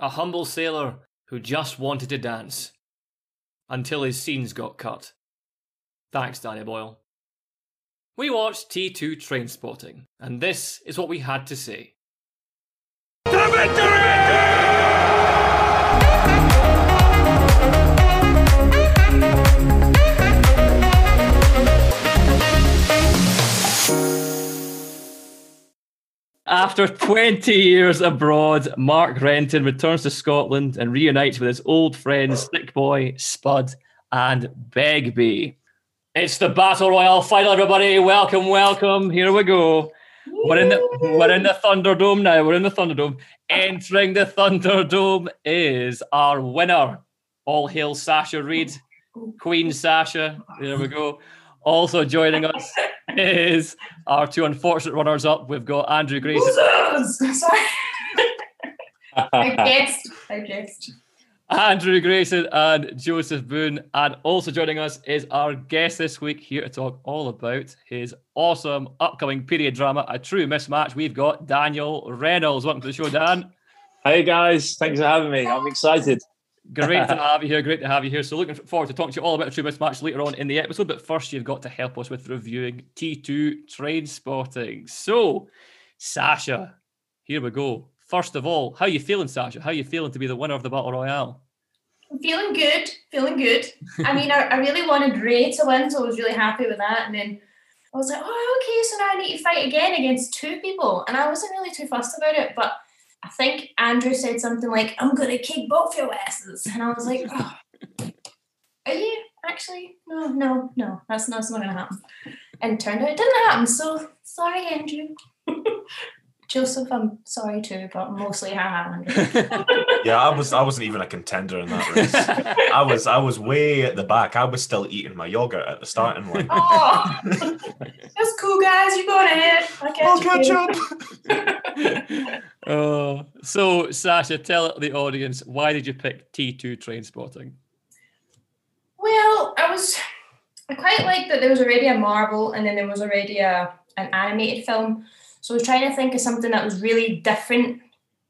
a humble sailor who just wanted to dance until his scenes got cut. Thanks, Danny Boyle. We watched T2 Trainspotting, and this is what we had to say. To After 20 years abroad, Mark Renton returns to Scotland and reunites with his old friends Sick Boy, Spud, and Begbie. It's the Battle Royale final, everybody. Welcome, welcome. Here we go. We're in the we're in the Thunderdome now. We're in the Thunderdome. Entering the Thunderdome is our winner. All hail Sasha Reid, Queen Sasha. There we go. Also joining us is our two unfortunate runners up. We've got Andrew Grayson. Sorry. I guessed. I guessed. Andrew Grayson and Josef Boon. And also joining us is our guest this week here to talk all about his awesome upcoming period drama, A True Mismatch. We've got Daniel Reynolds. Welcome to the show, Dan. Hey guys, thanks for having me. I'm excited. Great to have you here. Great to have you here. So, looking forward to talking to you all about a true mismatch later on in the episode. But first, you've got to help us with reviewing T2 Trainspotting. So, Sasha, here we go. First of all, how are you feeling, Sasha? How are you feeling to be the winner of the Battle Royale? I'm feeling good. Feeling good. I mean, I, I really wanted Ray to win, so I was really happy with that. And then I was like, oh, okay, so now I need to fight again against two people. And I wasn't really too fussed about it, but I think Andrew said something like, I'm going to kick both your asses. And I was like, oh, are you actually? No, no, no, that's, not going to happen. And turned out it didn't happen. So sorry, Andrew. Josef, I'm sorry too, but mostly haha. Andrew. Yeah, I was I wasn't even a contender in that race. I was I was way at the back. I was still eating my yogurt at the starting line. Oh, that's cool, guys. You go ahead. I'll catch, I'll catch you. up. Oh, so Sasha, tell the audience why did you pick T2 Trainspotting? Well, I was. I quite like that there was already a Marvel and then there was already a, an animated film. So I was trying to think of something that was really different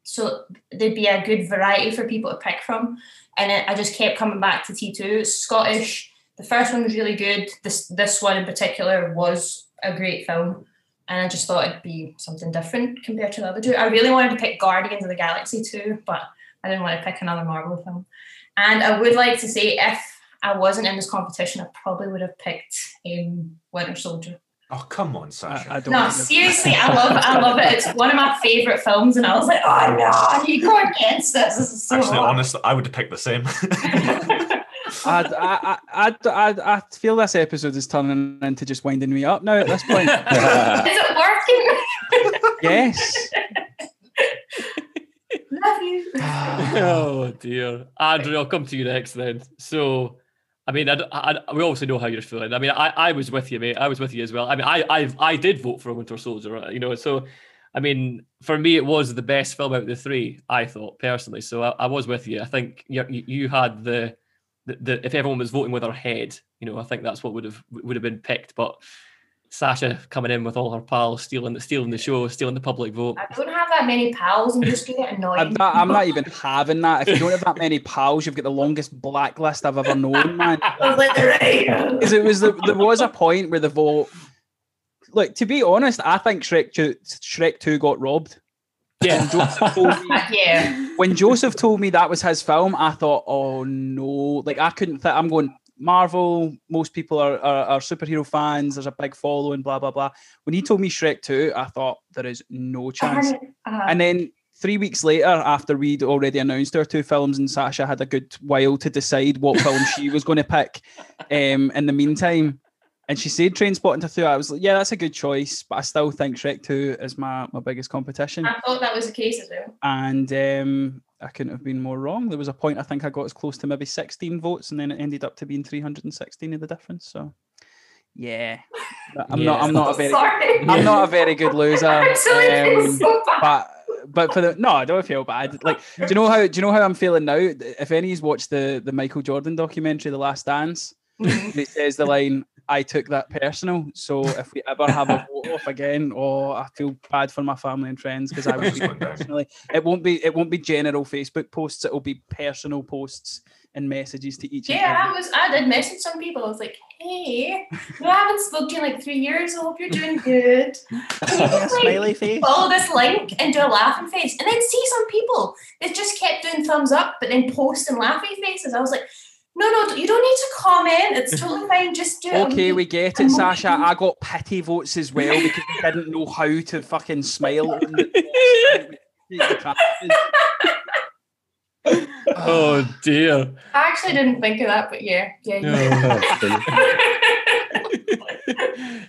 so there'd be a good variety for people to pick from. And it, I just kept coming back to T2. It's Scottish. The first one was really good. This this one in particular was a great film. And I just thought it'd be something different compared to the other two. I really wanted to pick Guardians of the Galaxy too, but I didn't want to pick another Marvel film. And I would like to say if I wasn't in this competition, I probably would have picked um, Winter Soldier. Oh come on, Sasha. I, I don't No, seriously, I love it. I love it. It's one of my favorite films, and I was like, oh no, you go against this. This is so Actually, hard. honestly, I would have picked the same. I, I, I, I, I feel this episode is turning into just winding me up now at this point. Is it working? yes. love you. oh dear, Andrew, I'll come to you next then. So, I mean, I, I- we obviously know how you're feeling. I mean, I, I was with you, mate. I was with you as well. I mean, I, I, I did vote for Winter Soldier, uh, you know. So, I mean, for me, it was the best film out of the three. I thought personally. So, I, I was with you. I think you, you you had the, the, the, if everyone was voting with their head, you know, I think that's what would have would have been picked. But Sasha coming in with all her pals, stealing stealing the show, stealing the public vote. I don't have that many pals. I'm just getting I'm annoyed. not, I'm not even having that. If you don't have that many pals, you've got the longest blacklist I've ever known, man. I was like, right. Because it was the, there was a point where the vote. Look, to be honest, I think Shrek 2, Shrek 2 got robbed. Yeah. Josef told me, yeah. when Josef told me that was his film, I thought, oh no, like I couldn't think. I'm going Marvel. Most people are, are are superhero fans. There's a big following. Blah blah blah. When he told me Shrek two, I thought there is no chance. Uh, And then three weeks later, after we'd already announced our two films, and Sasha had a good while to decide what film she was going to pick. Um, in the meantime, and she said Trainspotting to two. I was like, yeah, that's a good choice, but I still think Shrek two is my my biggest competition I thought that was the case as well. and um, I couldn't have been more wrong. There was a point I think I got as close to maybe 16 votes, and then it ended up to being 316 of the difference. So, yeah, I'm not. I'm not a very. Sorry. I'm not a very good loser. Um, so but but for the no, I don't feel bad. Like, do you know how do you know how I'm feeling now? If any's watched the the Michael Jordan documentary, The Last Dance, it says the line, I took that personal. So if we ever have a vote off again, oh, I feel bad for my family and friends because I would be personally. It won't be it won't be general Facebook posts. It will be personal posts and messages to each. Yeah, I was. I did message some people. I was like, "Hey, no, I haven't spoken to you in like three years. I hope you're doing good." smiley face. Follow this link and do a laughing face, and then see some people that just kept doing thumbs up, but then posting laughing faces. I was like. No, no, you don't need to comment. It's totally fine. Just do it. Okay, we get it, Sasha. I got pity votes as well because I didn't know how to fucking smile. oh ah. dear. I actually didn't think of that, but yeah, yeah. yeah.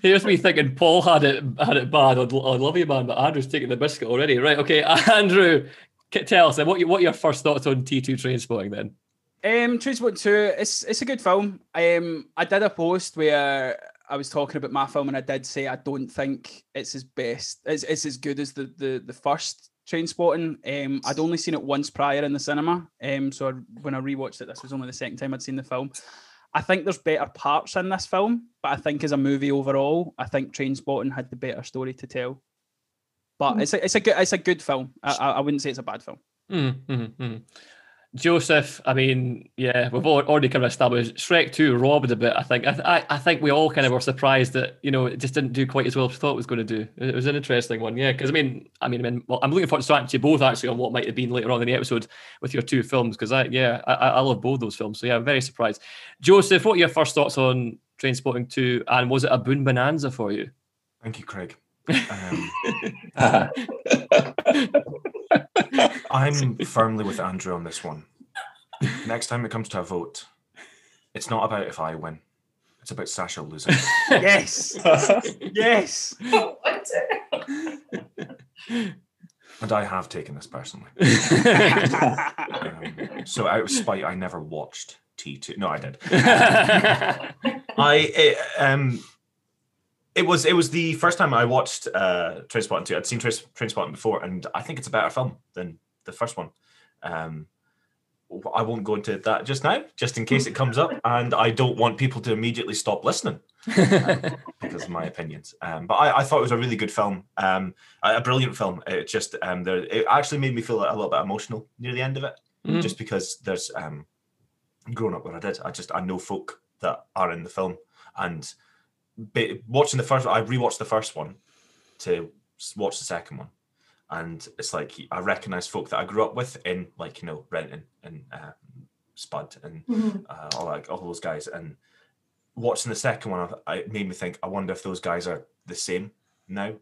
Here's me thinking Paul had it had it bad. I love you, man, but Andrew's taking the biscuit already. Right? Okay, Andrew, tell us what you, what your first thoughts on T two Trainspotting then? Um, Trainspotting two, it's it's a good film. Um, I did a post where I was talking about my film, and I did say I don't think it's as best. It's, it's as good as the the the first Trainspotting. Um, I'd only seen it once prior in the cinema. Um, so I, when I rewatched it, this was only the second time I'd seen the film. I think there's better parts in this film, but I think as a movie overall, I think Trainspotting had the better story to tell. But mm. it's a it's a good it's a good film. I, I wouldn't say it's a bad film. Mm-hmm. Josef, I mean, yeah, we've already kind of established Shrek 2 robbed a bit, I think. I, th- I think we all kind of were surprised that, you know, it just didn't do quite as well as we thought it was going to do. It was an interesting one, yeah. Because, I mean, I mean, I mean well, I'm looking forward to talking to you both actually on what might have been later on in the episode with your two films, because, I yeah, I, I love both those films. So, yeah, I'm very surprised. Josef, what are your first thoughts on Trainspotting 2, and was it a boon bonanza for you? Thank you, Craig. Um, I'm firmly with Andrew on this one. Next time it comes to a vote, it's not about if I win. It's about Sasha losing. yes. yes. and I have taken this personally. um, so out of spite, I never watched T2. No, I did. I it, um it was it was the first time I watched uh Trainspotting 2. I'd seen Trace, Trainspotting before, and I think it's a better film than the first one. Um I won't go into that just now, just in case it comes up, and I don't want people to immediately stop listening um, because of my opinions. Um, but I, I, thought it was a really good film, um, a brilliant film. It just um, there, it actually made me feel a little bit emotional near the end of it, mm. just because there's um, growing up where I did, I just I know folk that are in the film, and watching the first, I rewatched the first one to watch the second one and it's like I recognize folk that I grew up with in like you know Renton and uh, Spud and mm-hmm. uh, all like all those guys. And watching the second one, it made me think. I wonder if those guys are the same now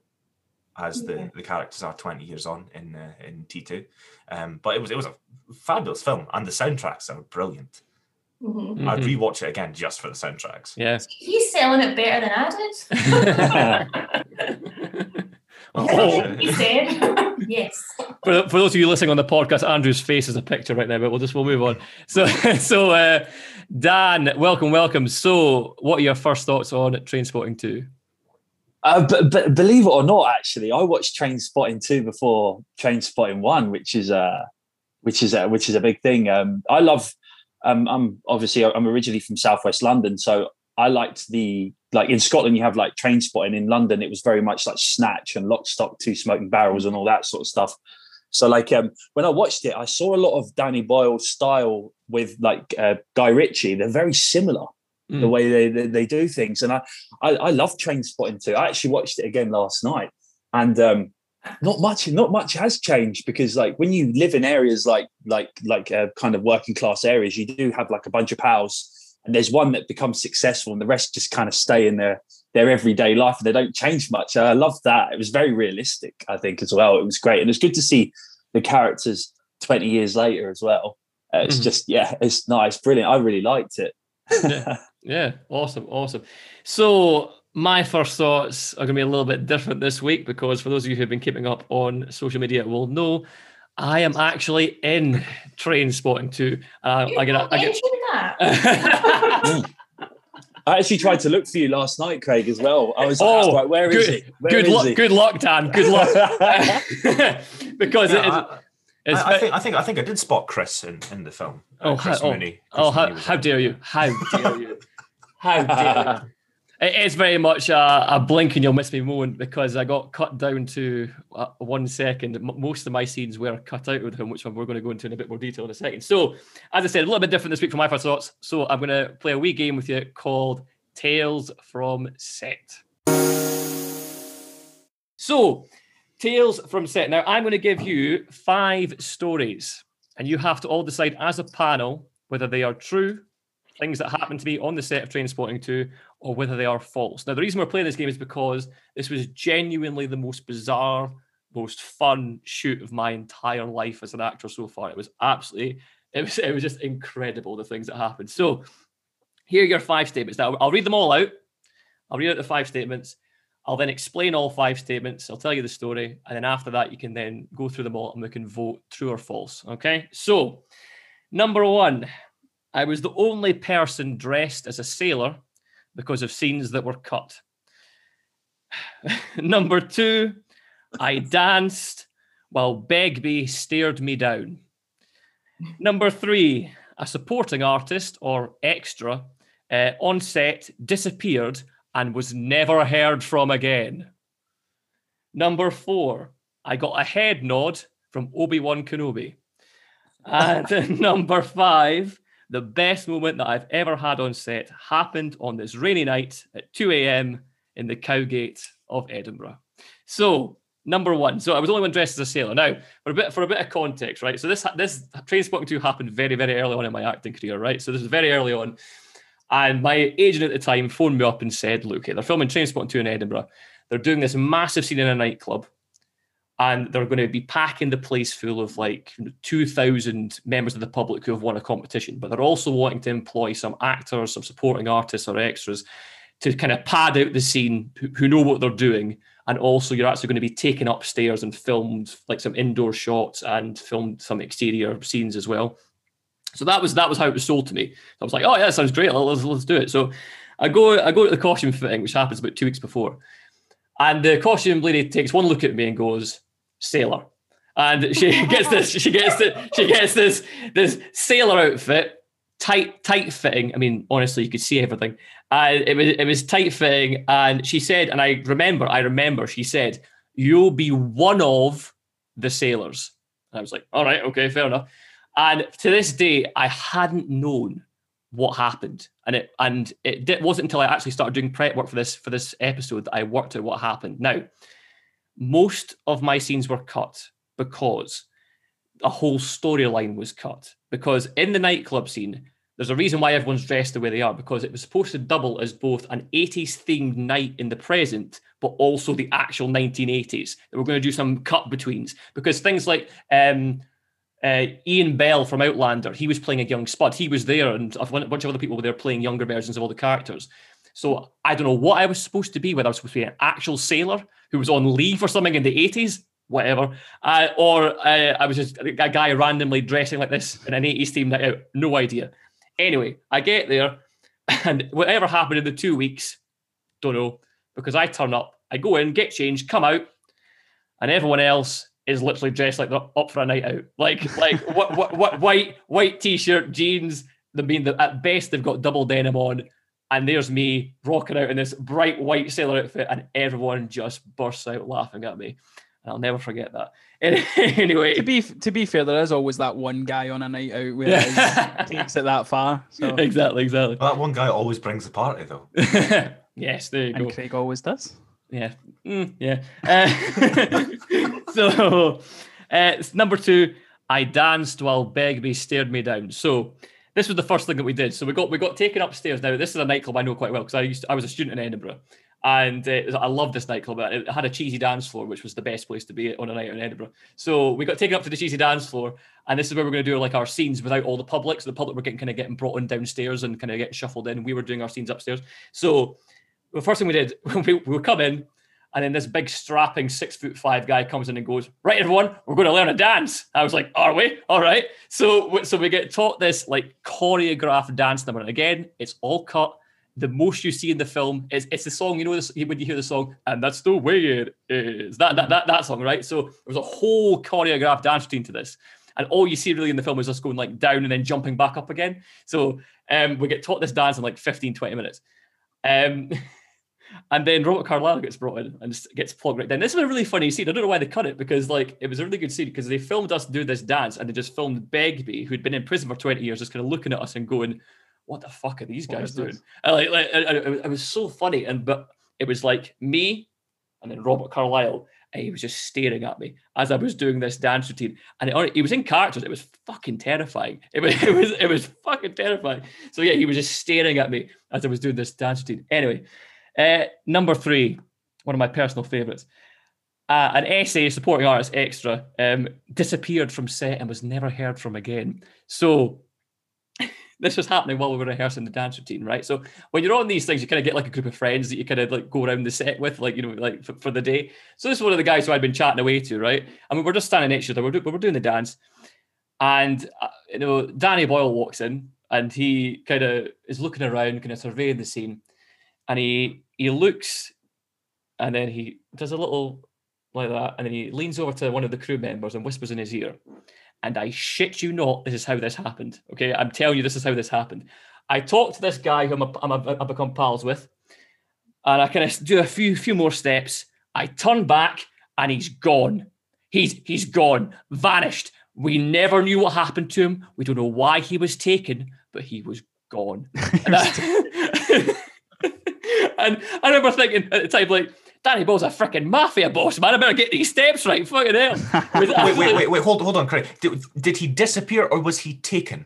as the, the characters are 20 years on in uh, in T2. Um, but it was it was a fabulous film, and the soundtracks are brilliant. Mm-hmm. I'd mm-hmm. rewatch it again just for the soundtracks. Yeah, he's selling it better than I did. Oh. he said, yes. For, for those of you listening on the podcast, Andrew's face is a picture right now, but we'll just we'll move on. So, so uh, Dan, welcome, welcome. So, what are your first thoughts on Trainspotting 2? Uh, but, but believe it or not, actually, I watched Trainspotting 2 before Trainspotting 1, which is a which is a which is a big thing. Um, I love. Um, I'm obviously I'm originally from Southwest London, so I liked the like in Scotland you have like Trainspotting. In London, it was very much like Snatch and Lock, Stock, Two Smoking Barrels and all that sort of stuff. So like um, when I watched it, I saw a lot of Danny Boyle's style with like uh, Guy Ritchie. They're very similar mm. the way they, they, they do things, and I I, I love Trainspotting too. I actually watched it again last night, and um, not much not much has changed because like when you live in areas like like like uh, kind of working class areas, you do have like a bunch of pals and there's one that becomes successful and the rest just kind of stay in their their everyday life and they don't change much. I love that. It was very realistic i think as well. It was great. And it's good to see the characters 20 years later as well. Uh, it's mm-hmm. just yeah it's nice. Brilliant. I really liked it. Yeah. yeah. Awesome. Awesome. So my first thoughts are going to be a little bit different this week because for those of you who've been keeping up on social media will know I am actually in Trainspotting 2. Uh, I get, I get that. I actually tried to look for you last night, Craig, as well. I was oh, like, where good, is he? Where good luck, good luck, Dan. Good luck. because yeah, it is, I, I, I, think I think I think I did spot Chris in, in the film. Uh, oh, Chris how, oh, Mooney. Chris oh, how, how dare you? How dare you? How dare you? It is very much a, a blink and you'll miss me moment because I got cut down to uh, one second. Most of my scenes were cut out with him, which we're going to go into in a bit more detail in a second. So, as I said, a little bit different this week from my first thoughts. So, I'm going to play a wee game with you called Tales from Set. So, Tales from Set. Now, I'm going to give you five stories, and you have to all decide as a panel whether they are true, things that happened to me on the set of Trainspotting 2, or whether they are false. Now, the reason we're playing this game is because this was genuinely the most bizarre, most fun shoot of my entire life as an actor so far. It was absolutely, it was, it was just incredible the things that happened. So, here are your five statements. Now, I'll read them all out. I'll read out the five statements. I'll then explain all five statements. I'll tell you the story. And then after that, you can then go through them all and we can vote true or false. Okay. So, number one, I was the only person dressed as a sailor because of scenes that were cut. number two, I danced while Begbie stared me down. Number three, a supporting artist or extra uh, on set disappeared and was never heard from again. Number four, I got a head nod from Obi Wan Kenobi. And number five, the best moment that I've ever had on set happened on this rainy night at 2 a.m. in the Cowgate of Edinburgh. So, number one, so I was only one dressed as a sailor. Now, for a bit for a bit of context, right? So this this Trainspotting two happened very very early on in my acting career, right? So this is very early on, and my agent at the time phoned me up and said, "Look, eh, they're filming Trainspotting two in Edinburgh. They're doing this massive scene in a nightclub." And they're going to be packing the place full of like 2,000 members of the public who have won a competition. But they're also wanting to employ some actors, some supporting artists or extras to kind of pad out the scene who, know what they're doing. And also, you're actually going to be taken upstairs and filmed like some indoor shots and filmed some exterior scenes as well. So that was that was how it was sold to me. I was like, oh yeah, sounds great. Let's let's do it. So I go I go to the costume fitting, which happens about two weeks before, and the costume lady takes one look at me and goes, sailor. And she gets this, she gets the, she gets this, this sailor outfit, tight, tight fitting. I mean, honestly, you could see everything. And it was, it was tight fitting. And she said, and I remember, I remember, she said, "You'll be one of the sailors." And I was like, "All right, okay, fair enough." And to this day, I hadn't known what happened, and it and it wasn't until I actually started doing prep work for this for this episode that I worked out what happened. Now, most of my scenes were cut because a whole storyline was cut. Because in the nightclub scene, there's a reason why everyone's dressed the way they are because it was supposed to double as both an 80s themed night in the present, but also the actual 1980s. They were going to do some cut betweens because things like um, uh, Ian Bell from Outlander, he was playing a young Spud. He was there, and a bunch of other people were there playing younger versions of all the characters. So I don't know what I was supposed to be, whether I was supposed to be an actual sailor who was on leave or something in the 80s, whatever, uh, or uh, I was just a guy randomly dressing like this in an 80s team night out. No idea. Anyway, I get there, and whatever happened in the two weeks, don't know, because I turn up, I go in, get changed, come out, and everyone else is literally dressed like they're up for a night out. Like, like what, what, what, white, white t-shirt, jeans. I mean, the, at best they've got double denim on, and there's me rocking out in this bright white sailor outfit, and everyone just bursts out laughing at me. And I'll never forget that. anyway, to be to be fair, there is always that one guy on a night out where it takes it that far. So exactly, exactly. Well, that one guy always brings the party, though. yes, there you and go. Craig always does. Yeah, mm, yeah. Uh, so, uh, number two, I danced while Begbie stared me down. So, this was the first thing that we did. So we got we got taken upstairs. Now this is a nightclub I know quite well because I used to, I was a student in Edinburgh, and uh, I love this nightclub. It had a cheesy dance floor, which was the best place to be on a night in Edinburgh. So we got taken up to the cheesy dance floor, and this is where we're going to do like our scenes without all the public. So the public were getting kind of getting brought in downstairs and kind of getting shuffled in. We were doing our scenes upstairs. So the first thing we did, we, we would come in, and then this big strapping six foot five guy comes in and goes, "Right, everyone, we're going to learn a dance." I was like, "Are we? All right." So, so we get taught this like choreographed dance number. And again, it's all cut. The most you see in the film is it's the song. You know, this, when you hear the song, and that's the way it is. That that that, that song, right? So there was a whole choreographed dance routine to this. And all you see really in the film is us going like down and then jumping back up again. So um, we get taught this dance in like 15, 20 minutes. Um, And then Robert Carlyle gets brought in and gets plugged right down. This is a really funny scene. I don't know why they cut it because like it was a really good scene because they filmed us do this dance and they just filmed Begbie, who'd been in prison for 20 years, just kind of looking at us and going, What the fuck are these guys doing? this? And like, like and it, it was so funny. And but it was like me and then Robert Carlyle, and he was just staring at me as I was doing this dance routine. And it, he was in characters. It was fucking terrifying. It was, it was, it was fucking terrifying. So yeah, he was just staring at me as I was doing this dance routine. Anyway, uh, number three, one of my personal favorites. Uh, an SA supporting artist extra um, disappeared from set and was never heard from again. So this was happening while we were rehearsing the dance routine, right? So when you're on these things, you kind of get like a group of friends that you kind of like go around the set with, like you know, like for, for the day. So this is one of the guys who I'd been chatting away to, right? I mean, we're just standing next to each other. We're, do- we're doing the dance, and uh, you know, Danny Boyle walks in and he kind of is looking around, kind of surveying the scene, and he he looks, and then he does a little like that, and then he leans over to one of the crew members and whispers in his ear. And I shit you not, this is how this happened. Okay, I'm telling you, this is how this happened. I talked to this guy who I'm, a, I'm a, I've become pals with, and I kind of do a few few more steps. I turn back, and he's gone. He's he's gone, vanished. We never knew what happened to him. We don't know why he was taken, but he was gone. I, and I remember thinking at the time, like, Danny Boyle's a freaking mafia boss, man. I better get these steps right. Fucking hell. It was Wait, wait, absolutely- wait, wait. Hold, hold on, Craig. Did, did he disappear or was he taken?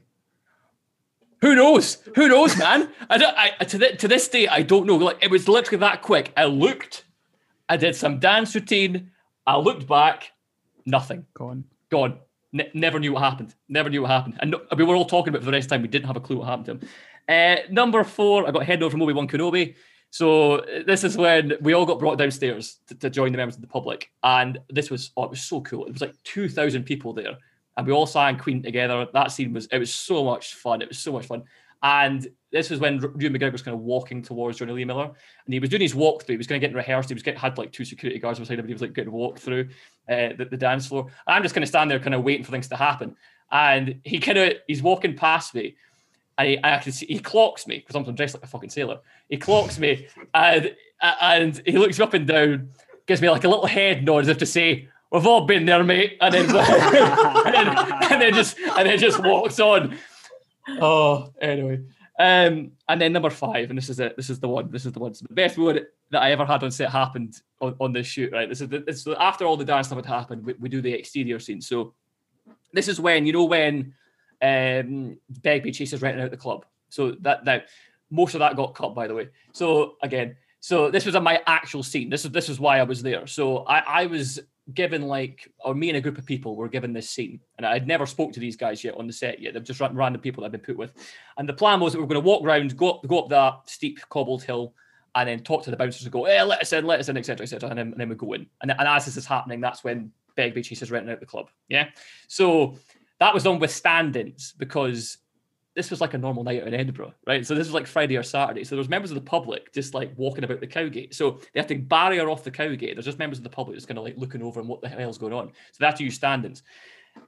Who knows? Who knows, man? I don't. I to, th- to this day, I don't know. Like it was literally that quick. I looked, I did some dance routine. I looked back, nothing. Gone. Gone. Ne- never knew what happened. Never knew what happened. And no, we were all talking about it for the rest of the time. We didn't have a clue what happened to him. Uh, number four, I got head over from Obi Wan Kenobi. So uh, this is when we all got brought downstairs to, to join the members of the public, and this was oh, it was so cool. It was like two thousand people there, and we all sang Queen together. That scene was it was so much fun. It was so much fun. And this was when Ewan McGregor was kind of walking towards Jonny Lee Miller, and he was doing his walkthrough. He was going to get rehearsed. He was getting had like two security guards beside him. He was like getting walked through uh, the, the dance floor. And I'm just kind of standing there, kind of waiting for things to happen. And he kind of he's walking past me, and he I actually see, he clocks me because I'm dressed like a fucking sailor. He clocks me, and and he looks me up and down, gives me like a little head nod as if to say, "We've all been there, mate," and then and then, and then just and then just walks on. Oh, anyway. Um, and then number five, and this is it. This is the one. This is the one. The best one that I ever had on set happened on, on this shoot. Right. This is the, this after all the dance stuff had happened. We, we do the exterior scene. So this is when you know when um, Begbie chases Renton out the club. So that that most of that got cut, by the way. So again, so this was my actual scene. This is this is why I was there. So I I was given like, or me and a group of people were given this scene, and I'd never spoke to these guys yet on the set yet. They've just random people that I've been put with, and the plan was that we are going to walk around, go up, go up that steep cobbled hill, and then talk to the bouncers and go, "Hey, let us in, let us in," etc., etc., and then, and then we go in. And, and as this is happening, that's when Begbie chases Renton out the club. Yeah, so that was done with stand-ins because this was like a normal night out in Edinburgh, right? So this was like Friday or Saturday. So there was members of the public just like walking about the Cowgate. So they have to barrier off the Cowgate. There's just members of the public just kind of like looking over and what the hell's going on. So they have to use stand-ins.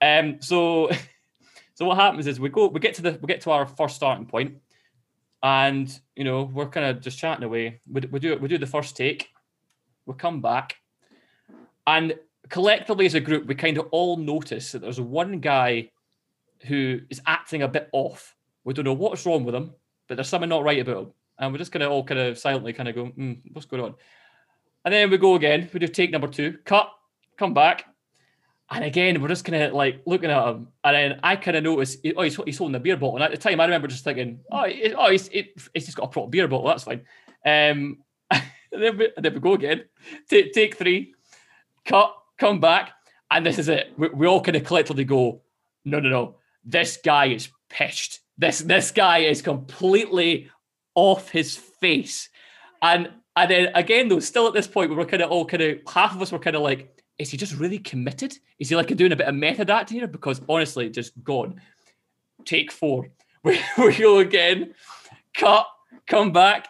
Um, so so what happens is we go, we get to the, we get to our first starting point, and you know we're kind of just chatting away. We, we do we do the first take, we come back, and collectively as a group, we kind of all notice that there's one guy who is acting a bit off. We don't know what's wrong with him, but there's something not right about him. And we're just kind of all kind of silently kind of go, mm, what's going on? And then we go again. We do take number two, cut, come back. And again, we're just kind of like looking at him. And then I kind of notice, oh, he's, he's holding a beer bottle. And at the time, I remember just thinking, oh, he- oh he's, he- he's just got a proper beer bottle. That's fine. Um, and, then we, and then we go again. Take, take three, cut, come back. And this is it. We, we all kind of collectively go, no, no, no. This guy is pissed. This this guy is completely off his face. And and then again though, still at this point we were kind of all kind of half of us were kind of like, is he just really committed? Is he like doing a bit of method acting here? Because honestly, just gone. Take four. We, we go again, cut, come back,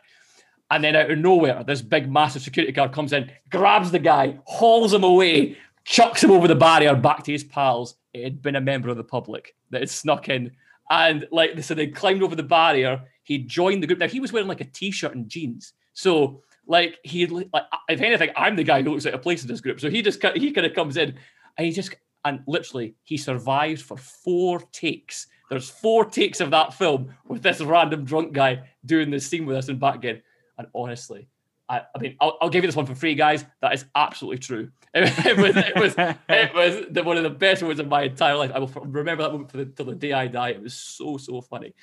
and then out of nowhere, this big massive security guard comes in, grabs the guy, hauls him away, chucks him over the barrier back to his pals. It had been a member of the public that had snuck in. And like so they climbed over the barrier. He joined the group. Now he was wearing like a t-shirt and jeans. So Like he, like if anything, I'm the guy who looks at a place in this group. So he just he kind of comes in and he just and literally he survived for four takes. There's four takes of that film with this random drunk guy doing this scene with us and back again. And honestly, I, I mean, I'll, I'll give you this one for free, guys. That is absolutely true. It, it was, it was, it was the, one of the best moments of my entire life. I will remember that moment for the, till the day I die. It was so so funny,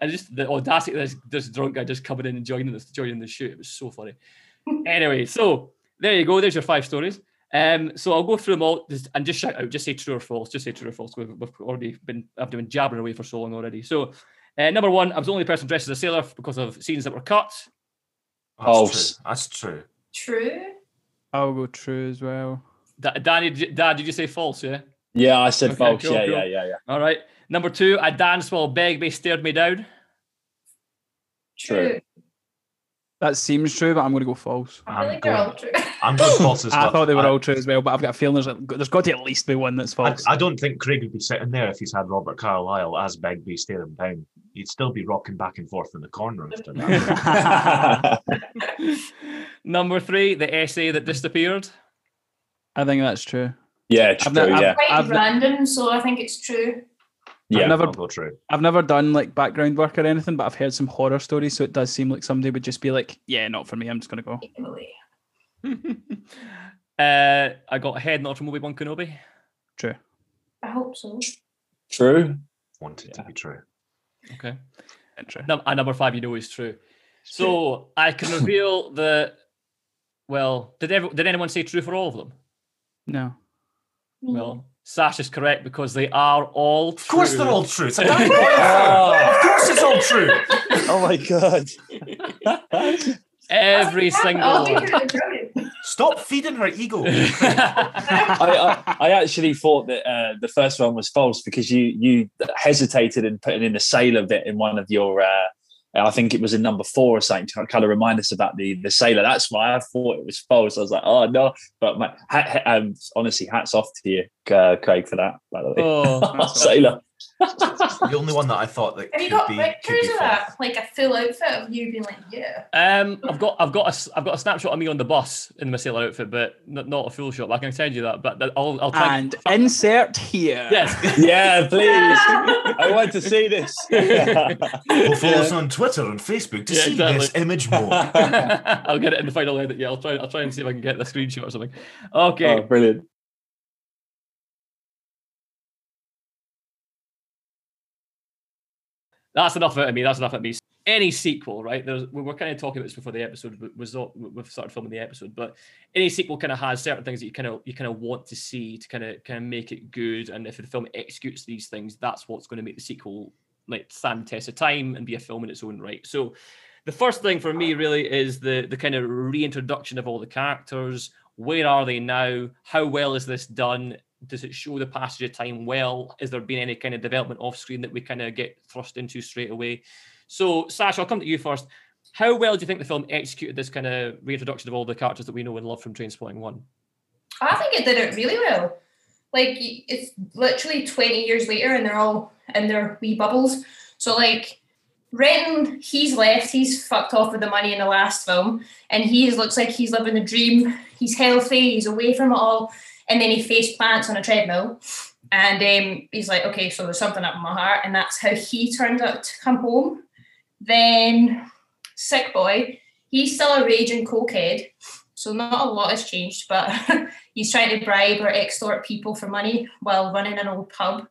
and just the audacity of this this drunk guy just coming in and joining this joining the shoot. It was so funny. anyway, so there you go. There's your five stories. Um, so I'll go through them all just, and just shout out, just say true or false, just say true or false. We've, we've already been, I've been jabbering away for so long already. So, uh, number one, I was the only person dressed as a sailor because of scenes that were cut. That's False. true. That's true. True. I'll go true as well. Da- Danny, Dad, did you say false? Yeah. Yeah, I said Okay, false. cool, yeah, cool. yeah, yeah, yeah. All right. Number two, I danced while Begbie stared me down. True. True. That seems true, but I'm going to go false. I feel I'm like they're all true. I'm going false as well. I thought they were I- all true as well, but I've got a feeling there's, there's got to at least be one that's false. I don't think Craig would be sitting there if he's had Robert Carlyle as Begbie staring down. He'd still be rocking back and forth in the corner after that. Number three, the SA that disappeared. I think that's true. yeah, true. ne- I've- yeah, Quite I've- random, so I think it's true. Yeah. I'll go true. I've never done like background work or anything, but I've heard some horror stories, so it does seem like somebody would just be like, "Yeah, not for me. I'm just going to go." Uh, I got a head nod from Obi Wan Kenobi. True. I hope so. True. Wanted to be true. Okay. And true. Num- number five, you know, is true. So I can reveal the. Well, did ever, did anyone say true for all of them? No. Well, Sash is correct because they are all true. Of course they're all true. It's a Danny Oh. Of course it's all true. Oh my god. Every single one. true and true. Stop feeding her ego. I, I, I actually thought that uh, the first one was false because you you hesitated in putting in the sailor bit in one of your. Uh, I think it was in number four or something to kind of remind us about the the sailor. That's why I thought it was false. I was like, oh no! But my, um, honestly, hats off to you, uh, Craig, for that. By the way, oh, sailor. The only one that I thought that Have you got be, pictures of that? Like a full outfit of you being like, yeah. um, I've got, I've got, a, s- I've got a snapshot of me on the bus in my sailor outfit, but not, not a full shot. But I can send you that. But I'll, I'll try. And insert here. yes. Yeah, please. I want to see this. Well, follow us on Twitter and Facebook to Yeah, see exactly. this image more. I'll get it in the final edit. Yeah, I'll try. I'll try and see if I can get the screenshot or something. Okay. oh, brilliant. That's enough out of me. That's enough of me. Any sequel, right? There's, we were kind of talking about this before the episode was we've started filming the episode, but any sequel kind of has certain things that you kind of you kind of want to see to kind of kind of make it good. And if the film executes these things, that's what's going to make the sequel like stand test of time and be a film in its own right. So the first thing for me really is the the kind of reintroduction of all the characters. Where are they now? How well is this done? Does it show the passage of time well? Is there been any kind of development off screen that we kind of get thrust into straight away? So, Sash, I'll come to you first. How well do you think the film executed this kind of reintroduction of all the characters that we know and love from Trainspotting One? I think it did it really well. Like it's literally 20 years later and they're all in their wee bubbles. So like Renton, he's left, he's fucked off with the money in the last film, and he looks like he's living the dream. He's healthy, he's away from it all, and then he face plants on a treadmill. And um, he's like, okay, so there's something up in my heart, and that's how he turns out to come home. Then Sick Boy, he's still a raging cokehead, so not a lot has changed, but he's trying to bribe or extort people for money while running an old pub.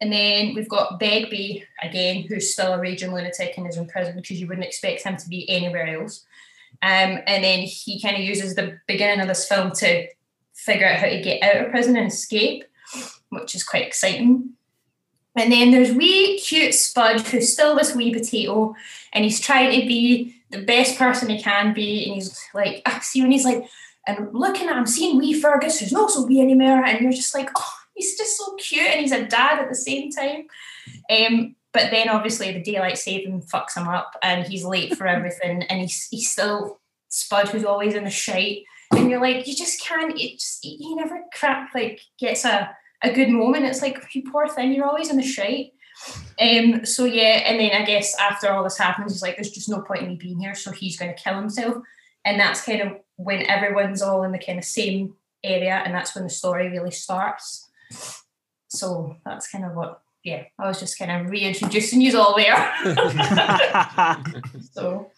And then we've got Begbie again, who's still a raging lunatic and is in prison because you wouldn't expect him to be anywhere else. Um, and then he kind of uses the beginning of this film to figure out how to get out of prison and escape, which is quite exciting. And then there's wee cute Spud, who's still this wee potato, and he's trying to be the best person he can be. And he's like, I see when he's like, and looking at him, seeing wee Fergus, who's not so wee anymore, and you're just like, oh, he's just so cute, and he's a dad at the same time. Um, but then obviously the daylight saving fucks him up, and he's late for everything, and he's he's still Spud, who's always in the shite, and you're like, you just can't. It just he never crap like gets a a good moment. It's like you poor thing, you're always in the shite. Um, so yeah, and then I guess after all this happens, he's like, there's just no point in me being here, so he's going to kill himself. and that's kind of when everyone's all in the kind of same area, and that's when the story really starts. So that's kind of what. Yeah, I was just kind of reintroducing you all there. so,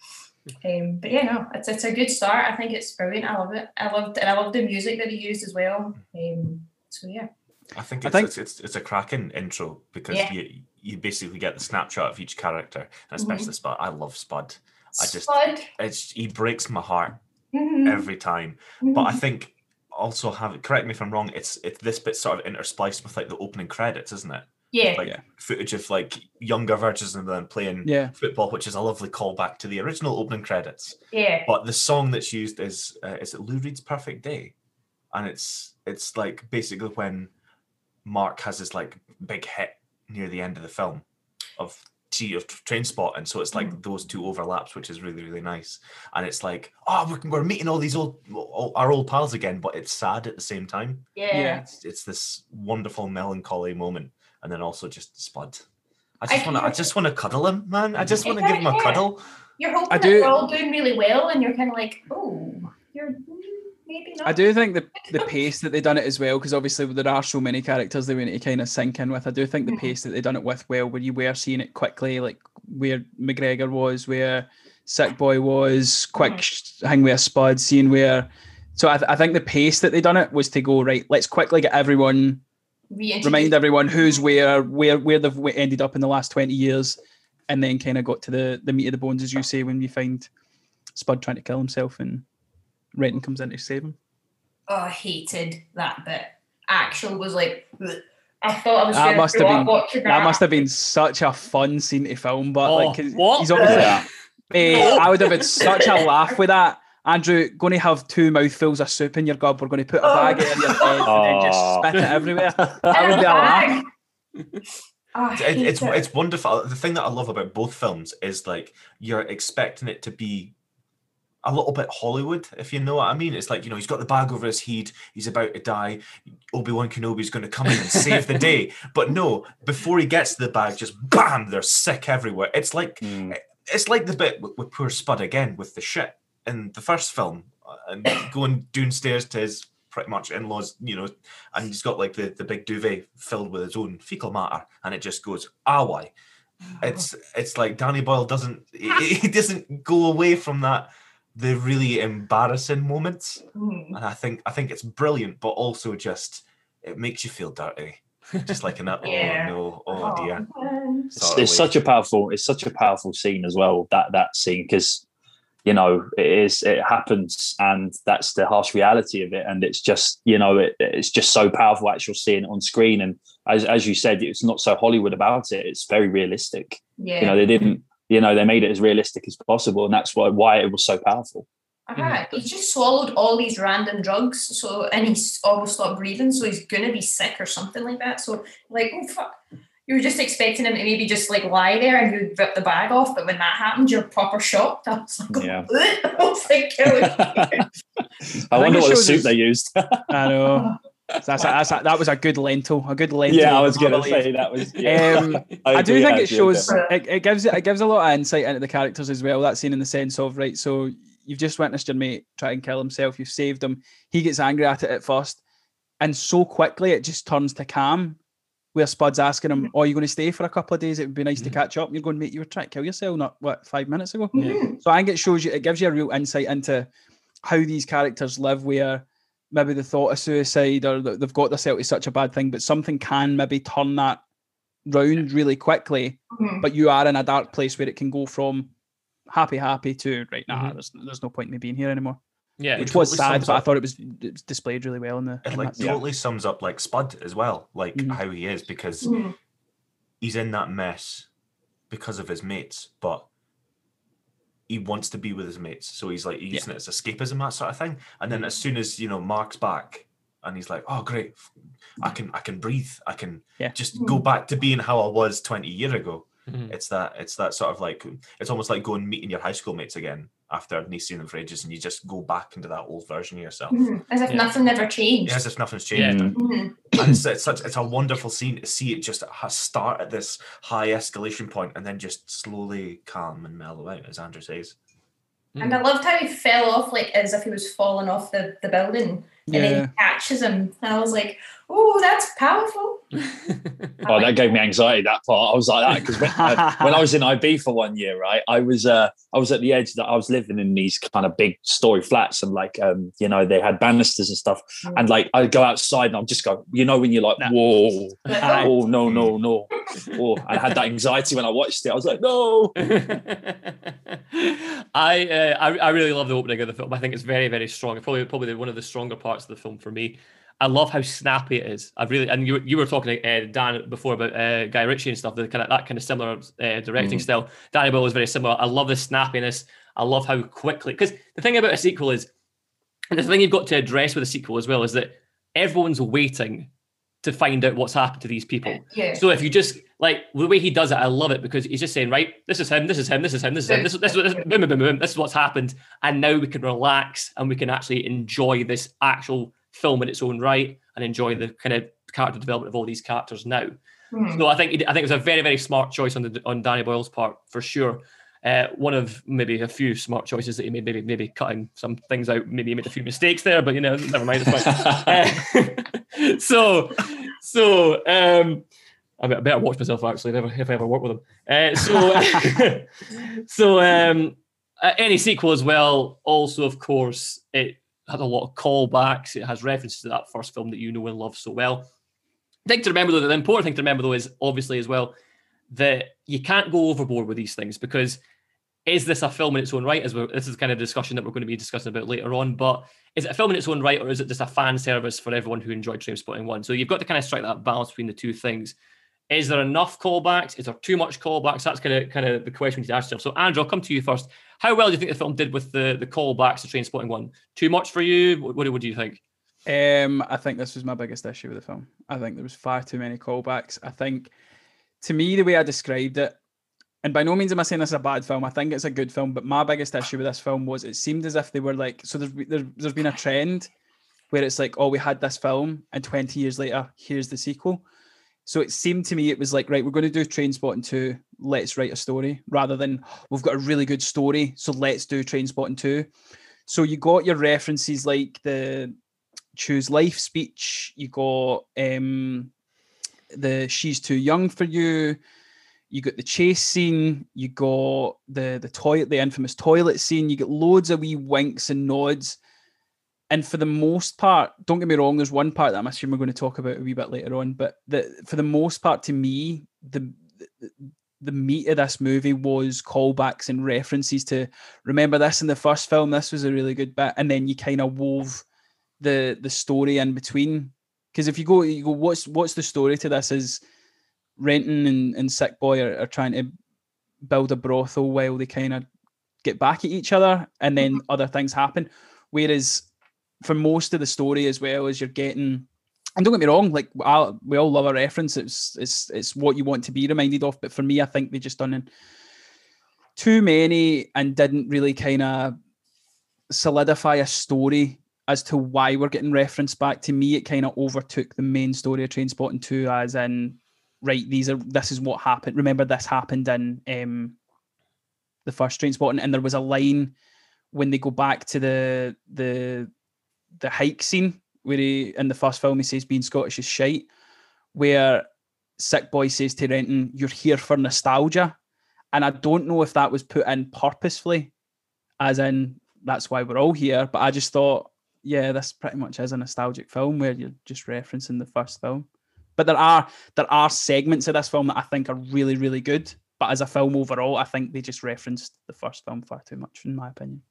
um, but yeah, no, it's it's a good start. I think it's brilliant. I love it. I loved and I love the music that he used as well. Um, so yeah. I think I it's think- it's, it's it's a cracking intro because Yeah. you you basically get the snapshot of each character, and especially Spud. I love Spud. I just- Spud. It's he breaks my heart Mhm, every time. But I mhm. think also have correct me if I'm wrong. It's it's this bit sort of interspliced with like the opening credits, isn't it? Yeah, Like Yeah. footage of like younger versions of them playing yeah. football, which is a lovely callback to the original opening credits. yeah, But the song that's used is uh, is it Lou Reed's "Perfect Day," and it's it's like basically when Mark has his like big hit near the end of the film of T of Train Spot, and so it's like those two overlaps, which is really really nice. And it's like, oh, we're, we're meeting all these old all, our old pals again, but it's sad at the same time. yeah. Yeah. It's, it's this wonderful melancholy moment, and then also just Spud. I I just want to, I just want to cuddle him, man. I just want to give him a Yeah. cuddle. You're hoping I that do- we're all doing really well, and you're kind of like, oh, you're maybe not. I do think the the pace that they've done it as well, because obviously there are so many characters they want to kind of sink in with. I do think the Mhm. pace that they've done it with well, where you were seeing it quickly, like where McGregor was, where Sick Boy was, quick Mhm. hang with a spud, seeing where. So I, th- I think the pace that they've done it was to go right. Let's quickly get everyone, Reintroduce- remind everyone who's where, where where they've ended up in the last twenty years, and then kind of got to the the meat of the bones, as you say, when you find Spud trying to kill himself and Renton comes in to save him. Oh, I hated that bit. Axel was like, "Ugh." I thought I was That going must to have been- watching That must have been such a fun scene to film, but Oh, like 'cause what? he's obviously Yeah. Eh, I would have had such a laugh with that. Andrew, going to have two mouthfuls of soup in your gob. We're going to put a Oh. bag in your head and then just Oh. spit it everywhere. That would be a laugh. Oh, It- it's it. it's wonderful. The thing that I love about both films is like you're expecting it to be a little bit Hollywood, if you know what I mean. It's like you know he's got the bag over his head, he's about to die. Obi Wan Kenobi's going to come in and save the day, but no, before he gets to the bag, just bam, they're sick everywhere. It's like Mm. it's like the bit with, with poor Spud again with the shit in the first film uh, and going downstairs to his pretty much in-laws, you know, and he's got like the, the big duvet filled with his own fecal matter, and it just goes ah why. It's it's like Danny Boyle doesn't he, he doesn't go away from that the really embarrassing moments, Mm. and I think I think it's brilliant, but also just it makes you feel dirty, just like an oh no. Oh dear. it's, it's such a powerful it's such a powerful scene as well that that scene because you know it is it happens and that's the harsh reality of it and it's just you know it, it's just so powerful actually seeing it on screen and as, as you said it's not so hollywood about it it's very realistic Yeah. you know they didn't you know they made it as realistic as possible and that's why why it was so powerful Uh-huh. He's just swallowed all these random drugs, so and he's almost stopped breathing, so he's gonna be sick or something like that. So like, oh fuck. You were just expecting him to maybe just like lie there and you'd rip the bag off, but when that happened, you're proper shocked. I was like, Yeah. I was like, i think wonder what the shows soup us- they used I know. That's, that's, that was a good lentil, a good lentil. yeah i was gonna say that was yeah. Um, I, do agree, think it shows it, it gives it gives a lot of insight into the characters as well. That scene in the sense of right, so you've just witnessed your mate try and kill himself. You've saved him. He gets angry at it at first, and so quickly it just turns to calm. Where Spud's asking him, "Oh, you going to stay for a couple of days? It would be nice to Mhm. catch up." And you're going, "Mate, you were trying to kill yourself not what five minutes ago." Mhm. So I think it shows you, it gives you a real insight into how these characters live, where maybe the thought of suicide or that they've got themselves to such a bad thing, but something can maybe turn that round really quickly. Mhm. But you are in a dark place where it can go from happy, happy to right now. Mhm. There's there's no point in me being here anymore. Yeah, Which it was totally sad, sums but I thought it was, displayed really well in the. It in like that scene. totally sums up like Spud as well, like Mhm. how he is because Mhm. he's in that mess because of his mates, but he wants to be with his mates, so he's like using it as escapism, that sort of thing. And then as soon as you know Mark's back, and he's like, "Oh, great, I can I can breathe, I can Yeah. just go back to being how I was twenty year ago." Mhm. It's that it's that sort of like it's almost like going meeting your high school mates again after not seen them for ages, and you just go back into that old version of yourself. Mhm. As if Yeah. nothing ever changed. Yeah, as if nothing's Yeah. changed. Mhm. and it's, it's such it's a wonderful scene to see it just start at this high escalation point and then just slowly calm and mellow out, as Andrew says. And I loved how he fell off like as if he was falling off the, the building. And then Yeah. he catches him. And I was like, oh, that's powerful. Oh, that gave me anxiety. That part, I was like that because when, uh, when I was in IB for one year, right, I was uh, I was at the edge that I was living in these kind of big story flats, and like um, you know, they had banisters and stuff, and like I'd go outside and I'm just go, you know, when you're like, whoa, oh, no, no, no, oh, I had that anxiety when I watched it. I was like, no, I, uh, I I really love the opening of the film. I think it's very very strong. It's probably probably one of the stronger parts of the film for me. I love how snappy it is. I've really and you you were talking to uh, Dan before about uh, Guy Ritchie and stuff. The kind of that kind of similar uh, directing Mhm. style. Danny Boyle is very similar. I love the snappiness. I love how quickly because the thing about a sequel is, and the thing you've got to address with a sequel as well is that everyone's waiting to find out what's happened to these people. yeah. So if you just like the way he does it, I love it because he's just saying, right, this is him, this is him, this is him, this is him, this is this, is- this, is- boom, boom, boom, boom, this is what's happened, and now we can relax and we can actually enjoy this actual film in its own right and enjoy the kind of character development of all these characters now. Hmm. So I think I think it was a very very smart choice on the on Danny Boyle's part for sure. Uh, one of maybe a few smart choices that he made, maybe maybe cutting some things out. Maybe he made a few mistakes there, but you know, never mind. Uh, so, so um, I better watch myself actually if, if I ever work with him. Uh, so, so um, uh, any sequel as well. Also, of course, it has a lot of callbacks. It has references to that first film that you know and love so well. thing to remember though, the important thing to remember though is obviously as well that you can't go overboard with these things because is this a film in its own right? As we're, this is the kind of discussion that we're going to be discussing about later on. But is it a film in its own right, or is it just a fan service for everyone who enjoyed Trainspotting One? So you've got to kind of strike that balance between the two things. Is there enough callbacks? Is there too much callbacks? That's kind of kind of the question you need to ask yourself. So Andrew, I'll come to you first. How well do you think the film did with the the callbacks to Trainspotting One? Too much for you? What, what do you think? Um, I think this was my biggest issue with the film. I think there was far too many callbacks. I think, to me, the way I described it, and by no means am I saying this is a bad film. I think it's a good film. But my biggest issue with this film was it seemed as if they were like, so there's there's, there's been a trend where it's like, oh, we had this film, and 20 years later, here's the sequel. So it seemed to me it was like, right, we're going to do Trainspotting 2, let's write a story, rather than we've got a really good story, so let's do Trainspotting 2. So you got your references like the choose life speech, you got um the she's too young for you, you got the chase scene, you got the the toilet, the infamous toilet scene, you get loads of wee winks and nods. And for the most part, don't get me wrong, there's one part that I'm assuming we're going to talk about a wee bit later on, but the for the most part, to me, the the, the meat of this movie was callbacks and references to remember this in the first film. This was a really good bit, and then you kind of wove the the story in between. Because if you go, you go, what's what's the story to this? Is Renton and, and Sick Boy are, are trying to build a brothel while they kind of get back at each other, and then mm-hmm. other things happen. Whereas for most of the story, as well as you're getting, and don't get me wrong, like I, we all love a reference. It's it's it's what you want to be reminded of. But for me, I think they just done too many and didn't really kind of solidify a story as to why we're getting referenced back. To me, it kind of overtook the main story of Trainspotting 2 as in, right, these are this is what happened. Remember, this happened in um the first Train and there was a line when they go back to the the the hike scene where he in the first film he says being Scottish is shite, where Sick Boy says to Renton, You're here for nostalgia. And I don't know if that was put in purposefully, as in that's why we're all here. But I just thought, yeah, this pretty much is a nostalgic film where you're just referencing the first film. But there are there are segments of this film that I think are really, really good. But as a film overall, I think they just referenced the first film far too much, in my opinion.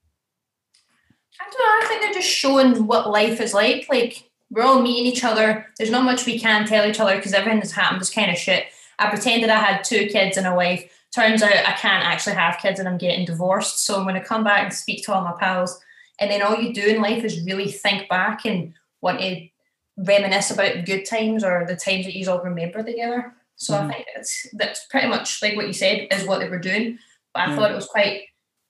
I don't know. I think they're just showing what life is like. Like we're all meeting each other. There's not much we can tell each other because everything that's happened is kind of shit. I pretended I had two kids and a wife. Turns out I can't actually have kids and I'm getting divorced. So I'm going to come back and speak to all my pals. And then all you do in life is really think back and want to reminisce about good times or the times that you all remember together. So Mhm. I think it's that's pretty much like what you said is what they were doing. But I Yeah. thought it was quite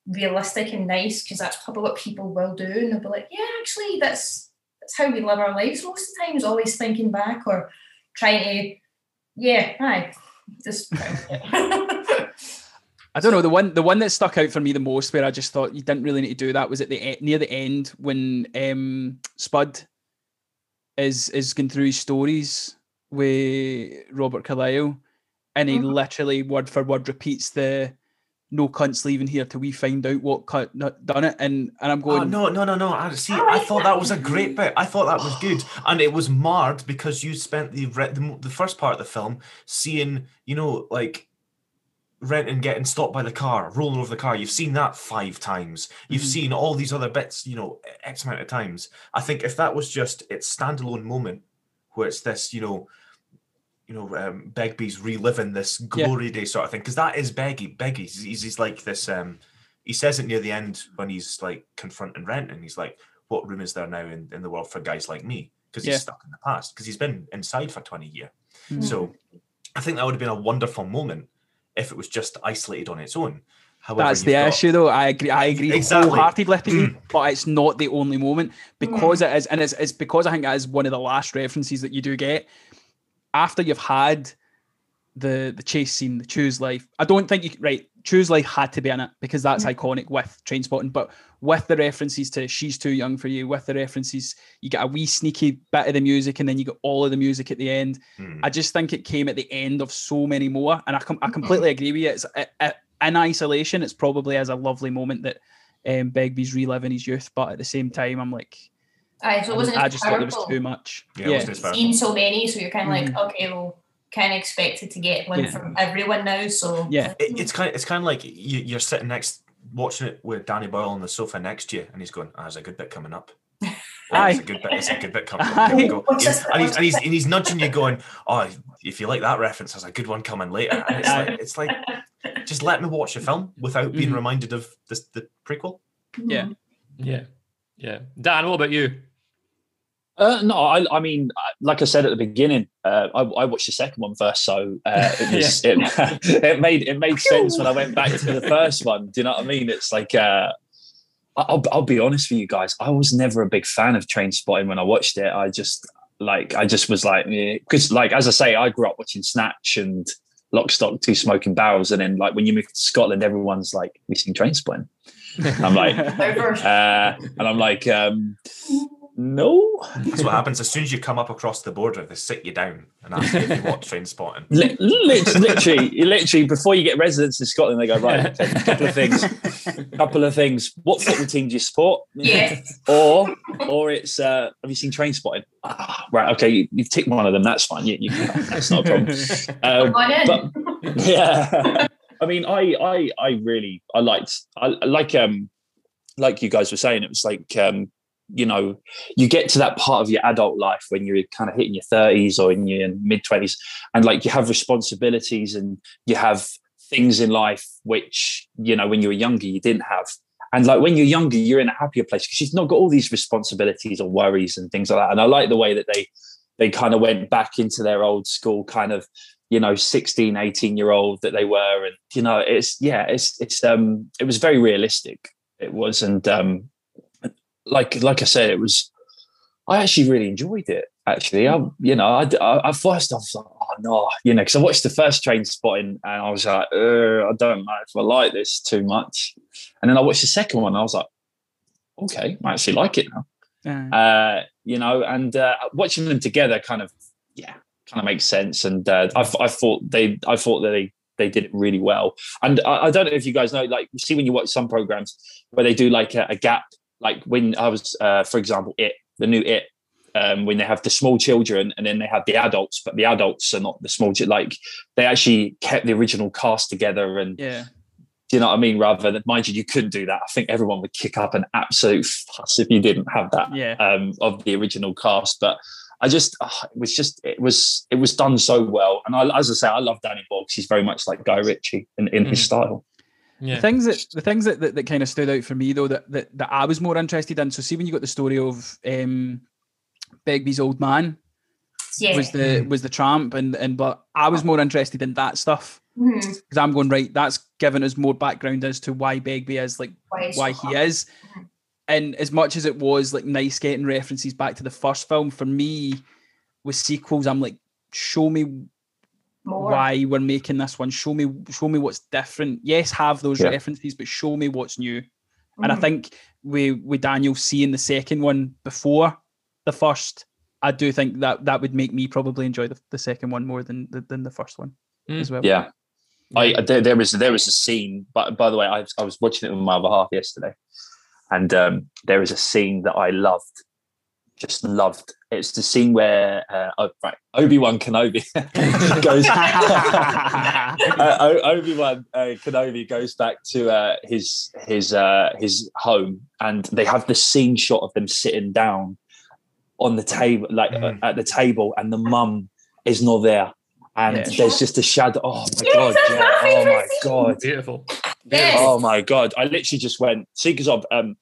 realistic and nice because that's probably what people will do. And they'll be like, yeah, actually, that's that's how we live our lives most of the times. always thinking back or trying to, yeah, hi, just. I don't know the one the one that stuck out for me the most, where I just thought you didn't really need to do that, was at the near the end when um, Spud is is going through his stories with Robert Carlyle, and he Mhm. literally word for word repeats the "No cunts leaving here till we find out what cunt not done it," and and I'm Oh, going, no, no, no, no. I see. I I thought that. that was a great bit. I thought that was good, and it was marred because you spent the re- the, the first part of the film seeing, you know, like Renton getting stopped by the car, rolling over the car. You've seen that five times. You've Mhm. seen all these other bits, you know, x amount of times. I think if that was just its standalone moment, where it's this, you know. You know, um, Begbie's reliving this Yeah. glory day sort of thing because that is Begbie. Begbie's he's, he's like this. Um, he says it near the end when he's like confronting Rent and he's like, What room is there now in, in the world for guys like me? Because he's Yeah. stuck in the past, because he's been inside for 20 years. Mhm. So I think that would have been a wonderful moment if it was just isolated on its own. However, That's the got- issue, though. I agree. I agree Exactly. wholeheartedly, with Mm. but it's not the only moment because it is, and it's, it's because I think that is one of the last references that you do get after you've had the the chase scene, the choose life. I don't think you right. Choose life had to be in it because that's Mm. iconic with Trainspotting, but with the references to she's too young for you, with the references, you get a wee sneaky bit of the music and then you get all of the music at the end. Mm. I just think it came at the end of so many more, and I com- I completely agree with you. It's uh, uh, in isolation, it's probably as a lovely moment that um, Begbie's reliving his youth, but at the same time, I'm like, Aye, so it wasn't I as just thought there was too much. Yeah, it Yeah, wasn't as. Seen so many, so you're kind of Mhm. like, okay, well, kind of expected to get one Yeah. from everyone now. So yeah, It, it's kind of it's kind of like you, you're sitting next watching it with Danny Boyle on the sofa next to you, and he's going, "Ah, "There's a good bit coming up." Oh, Aye. it's a good bit. It's a good bit coming. Aye. up. You go- What's he's- and, he's, and, he's, and he's nudging you, going, "Oh, if you like that reference, there's a good one coming later." And it's like, it's like, just let me watch the film without being Mhm. reminded of this, the prequel. yeah. Yeah. Yeah. Dan, what about you? Uh, no, I, I mean, uh, like I said at the beginning, uh, I, I watched the second one first, so uh, it was it, it made it made sense when I went back to the first one. Do you know what I mean? It's like uh, I'll I'll be honest with you guys, I was never a big fan of Trainspotting when I watched it. I just like I just was like because like as I say, I grew up watching Snatch and Lock, Stock, Two Smoking Barrels, and then like when you move to Scotland, everyone's like, "We seen Trainspotting," I'm like, uh, and I'm like, um, no. That's what happens as soon as you come up across the border. They sit you down and ask you if you watch Trainspotting. Literally, literally, before you get residence in Scotland, they go right. Okay, couple of things. A Couple of things. What football team do you support? yes, Or, or it's uh, have you seen Trainspotting? Ah, right. Okay, you, you've ticked one of them. That's fine. You, you, that's not a problem. Um, come but- yeah i mean i i i really i liked i I like um like you guys were saying it was like um you know you get to that part of your adult life when you're kind of hitting your 30s or in your mid 20s and like you have responsibilities and you have things in life which you know when you were younger you didn't have. And like when you're younger you're in a happier place because you've not got all these responsibilities or worries and things like that. And i like the way that they they kind of went back into their old school kind of you know 16 18 year old that they were. And you know it's yeah it's it's um it was very realistic it was. And um like like i said it was i actually really enjoyed it actually i you know i i, I first i was like oh no you know because i watched the first Trainspotting and i was like i don't know if i like this too much and then i watched the second one and i was like okay i actually like it now Uh, uh, you know, and uh, watching them together kind of, yeah, kind of makes sense. And uh, I, I thought they, I thought that they, they did it really well. And I, I don't know if you guys know, like, you see when you watch some programs where they do like a, a gap, like when I was, uh, for example, it, the new it, um, when they have the small children and then they have the adults, but the adults are not the small, like they actually kept the original cast together and yeah, do you know what I mean? Rather than, mind you, you couldn't do that. I think everyone would kick up an absolute fuss if you didn't have that yeah. um, of the original cast. But I just, ah, it was just, it was, it was done so well. And I, as I say, I love Danny Boyle. He's very much like Guy Ritchie in, in his Mhm. style. Yeah. The things that the things that, that, that kind of stood out for me though that, that that I was more interested in. So see when you got the story of um Begbie's old man yeah. was the mm-hmm. was the tramp and and but I was more interested in that stuff mm-hmm. because I'm going right. That's given us more background as to why Begbie is like Why why he hot? is. Mm-hmm. And as much as it was like nice getting references back to the first film, for me with sequels, I'm like, show me More. why we're making this one. Show me, show me what's different. Yes, have those Yeah. references, but show me what's new. And I Mhm. think we with Daniel seeing the second one before the first, I do think that that would make me probably enjoy the, the second one more than the, than the first one Mm. as well. Yeah. I there, there was there was a scene, but by the way, I, I was watching it with my other half yesterday, and um, there is a scene that I loved, just loved. It's the scene where uh, oh, right, Obi Wan Kenobi goes. uh, Obi Wan uh, Kenobi goes back to uh, his his uh, his home, and they have the scene shot of them sitting down on the table, like Mm. at the table, and the mum is not there. And Yeah. there's just a shadow. Oh my Yes, god! yeah. Oh my god! Beautiful. Yes. Oh my god! I literally just went see because of um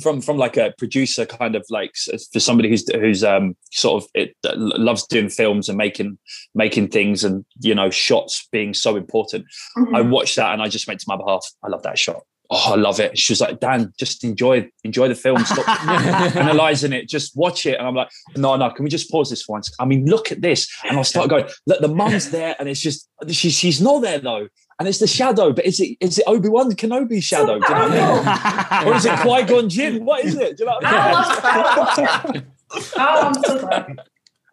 from from like a producer kind of like for somebody who's who's um sort of it loves doing films and making making things and you know shots being so important. Mhm. I watched that and I just went to my behalf. I love that shot. Oh, I love it. She was like, Dan, just enjoy enjoy the film. Stop analyzing it. Just watch it. And I'm like, no, no. Can we just pause this for once? I mean, look at this. And I'll start going. Look, the mum's there, and it's just she's she's not there though. And it's the shadow, but is it is it Obi Wan Kenobi shadow? Do you know what I mean? or is it Qui Gon Jinn? What is it? Do you know what I mean? Oh, I'm so glad.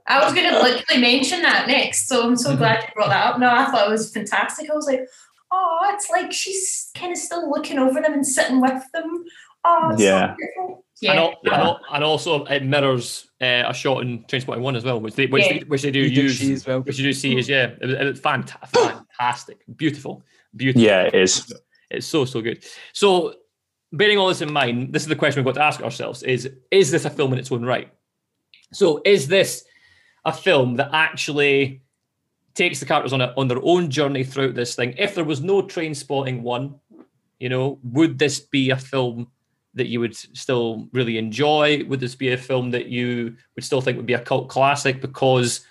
I was going to literally mention that next, so I'm so Mhm. glad you brought that up. No, I thought it was fantastic. I was like, oh, it's like she's kind of still looking over them and sitting with them. Oh, it's Yeah. so beautiful. And, Yeah. al- and, al- and also it mirrors uh, a shot in Trainspotting One as well, which they which, Yeah. they, which they do You use, see as well. which you do see is yeah, it was, it was fantastic, beautiful, beautiful. Yeah, it is. It's so so good. So, bearing all this in mind, this is the question we've got to ask ourselves: is is this a film in its own right? So, is this a film that actually takes the characters on a, on their own journey throughout this thing? If there was no Trainspotting one, you know, would this be a film that you would still really enjoy? Would this be a film that you would still think would be a cult classic because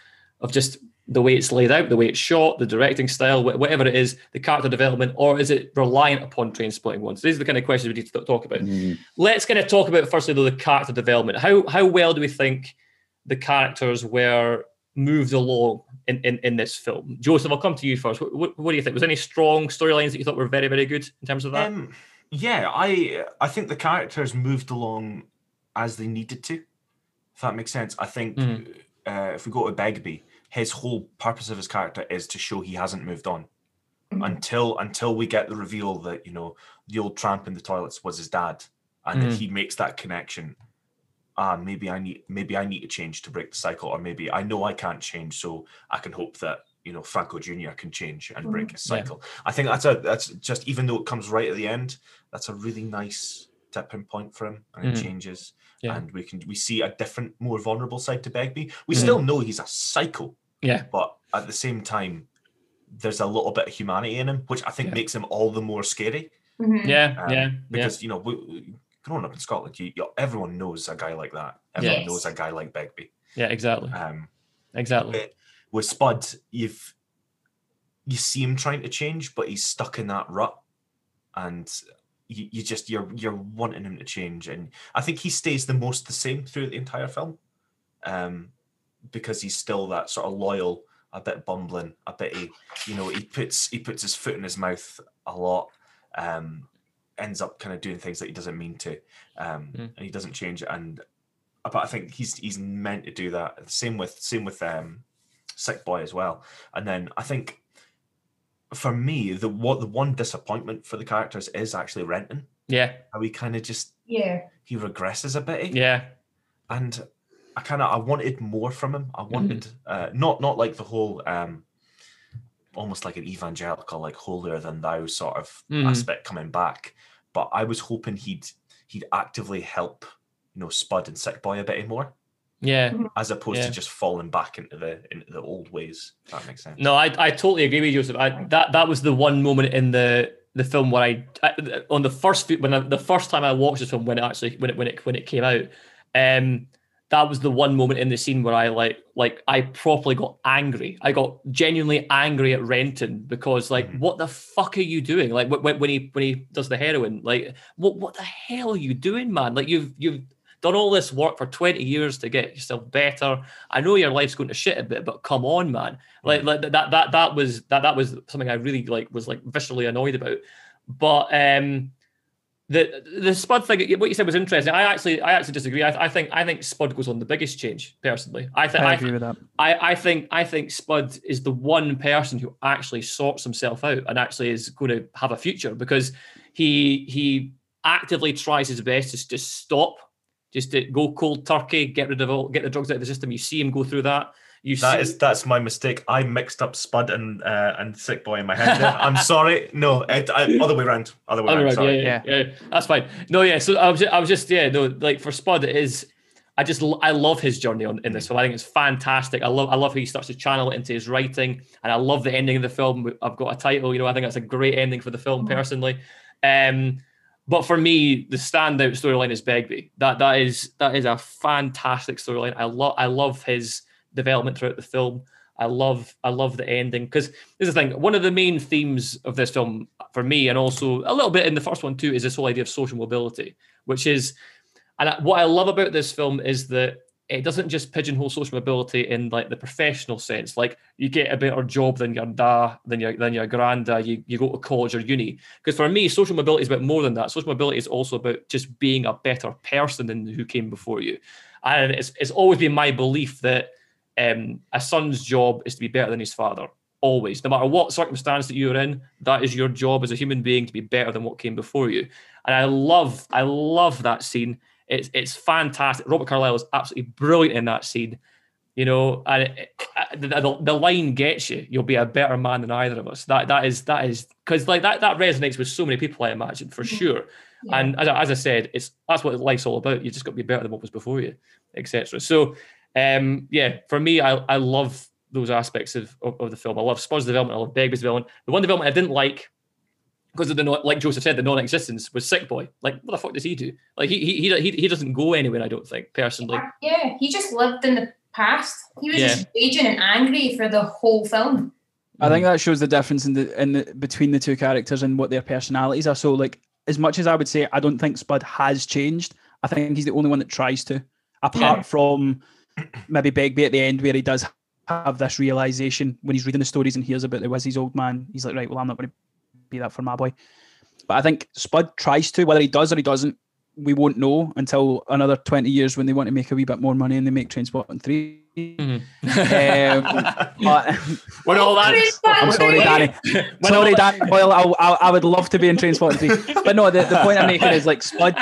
of just the way it's laid out, the way it's shot, the directing style, whatever it is, the character development, or is it reliant upon Trainspotting ones? These are the kind of questions we need to talk about. Mm. Let's kind of talk about firstly though the character development. How how well do we think the characters were moved along in, in, in this film? Joseph, I'll come to you first. What, what, what do you think? Was there any strong storylines that you thought were very very good in terms of that? Um, yeah, I I think the characters moved along as they needed to. If that makes sense. I think Mhm. uh, if we go to Begbie, his whole purpose of his character is to show he hasn't moved on Mhm. until until we get the reveal that you know the old tramp in the toilets was his dad, and Mhm. that he makes that connection. Ah, maybe I need maybe I need to change to break the cycle, or maybe I know I can't change, so I can hope that you know Franco Jr. can change and break his Yeah. cycle. I think that's a that's just even though it comes right at the end, that's a really nice tipping point for him, and it Mhm. changes, Yeah. and we can we see a different, more vulnerable side to Begbie. We Mhm. still know he's a psycho, yeah. but at the same time, there's a little bit of humanity in him, which I think Yeah. makes him all the more scary. Mhm. Yeah, Um, yeah, yeah. Because you know, we, we- growing up in Scotland, you, you, everyone knows a guy like that. Everyone Yes. knows a guy like Begbie. Yeah, exactly. Um, Exactly. with- with Spud, you've you see him trying to change, but he's stuck in that rut, and you, you just you're you're wanting him to change, and I think he stays the most the same through the entire film, um, because he's still that sort of loyal, a bit bumbling, a bit he, you know he puts he puts his foot in his mouth a lot, um, ends up kind of doing things that he doesn't mean to, um, Mm. and he doesn't change, it. and but I think he's he's meant to do that. Same with same with um, Sick Boy as well. And then I think for me, the what the one disappointment for the characters is actually Renton. Yeah, How he kind of just Yeah. he regresses a bit, yeah, and I kind of I wanted more from him. I wanted uh, not not like the whole um almost like an evangelical like holier than thou sort of Mhm. aspect coming back, but I was hoping he'd he'd actively help you know Spud and Sick Boy a bit more yeah. as opposed Yeah. to just falling back into the into the old ways. If that makes sense. No, I, I totally agree with you, Joseph. I, that that was the one moment in the the film where I, I on the first when I, the first time I watched this film when it actually when it when it when it came out, um, that was the one moment in the scene where I like like I properly got angry. I got genuinely angry at Renton because like Mhm. what the fuck are you doing? Like when, when he when he does the heroin, like what what the hell are you doing, man? Like you've you've done all this work for 20 years to get yourself better. I know your life's going to shit a bit, but come on, man. Like, like that that that was that that was something I really like was like viscerally annoyed about. But um the the Spud thing, what you said was interesting. I actually I actually disagree. I, I think I think Spud goes on the biggest change personally. I think I I, agree with that. I, I think I think Spud is the one person who actually sorts himself out and actually is going to have a future because he he actively tries his best to just stop, just to go cold turkey, get rid of all, get the drugs out of the system. You see him go through that. You That see, is that's my mistake. I mixed up Spud and uh, and Sick Boy in my head. there. I'm sorry. No, it, I, other way around. Other way Other around. road, Sorry. yeah, yeah, yeah, That's fine. No, yeah. So I was, just, I was just, yeah, no. Like for Spud, it is. I just, I love his journey on in this film. I think it's fantastic. I love, I love how he starts to channel it into his writing, and I love the ending of the film. I've got a title. You know, I think that's a great ending for the film personally. Um, but for me, the standout storyline is Begbie. That that is that is a fantastic storyline. I love, I love his development throughout the film. I love I love the ending because this is the thing. One of the main themes of this film for me, and also a little bit in the first one too, is this whole idea of social mobility, which is, and what I love about this film is that it doesn't just pigeonhole social mobility in like the professional sense. Like you get a better job than your da, than your than your granda, you, you go to college or uni. Because for me, social mobility is about more than that. Social mobility is also about just being a better person than who came before you. And it's it's always been my belief that um, a son's job is to be better than his father. Always, no matter what circumstance that you're in, that is your job as a human being to be better than what came before you. And I love, I love that scene. It's it's fantastic. Robert Carlyle is absolutely brilliant in that scene. You know, and it, it- the, the, the line gets you. You'll be a better man than either of us. That that is that is because like that that resonates with so many people. I imagine for sure. Yeah. And as, as I said, it's that's what life's all about. You just got to be better than what was before you, etc. So, um, yeah, for me, I I love those aspects of, of, of the film. I love Spud's development. I love Begbie's development. The one development I didn't like because of the non- like Joseph said, the non-existence was Sick Boy. Like, what the fuck does he do? Like, he he he, he doesn't go anywhere. I don't think personally. Yeah, he just lived in the past. He was Yeah. just raging and angry for the whole film. I think that shows the difference in the in the between the two characters and what their personalities are. So, like, as much as I would say I don't think Spud has changed, I think he's the only one that tries to. Apart Yeah. from maybe Begbie at the end, where he does have this realization when he's reading the stories and hears about the Wizzy's old man. He's like, right, well, I'm not going to be that for my boy. But I think Spud tries to, whether he does or he doesn't, we won't know until another 20 years when they want to make a wee bit more money and they make Trainspotting 3. Mhm. Um, but when all that, I'm sorry, Danny. when Sorry, that- Dan Boyle. I, I, I would love to be in Trainspotting 3. But no, the, the point I'm making is like Spud.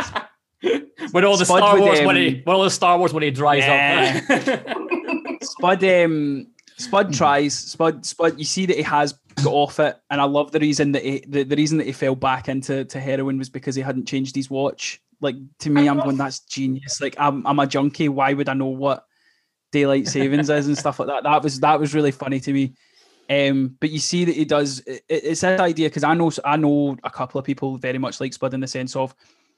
when all the Spud Star Wars um, he, when all the Star Wars when he dries Yeah. up. Spud um Spud tries. Spud Spud you see that he has got off it. And I love the reason that he the, the reason that he fell back into to heroin was because he hadn't changed his watch. Like to me, I'm going, that's genius. Like I'm I'm a junkie. Why would I know what daylight savings is and stuff like that? That was that was really funny to me. Um, but you see that he does. It, it's that idea because I know I know a couple of people very much like Spud in the sense of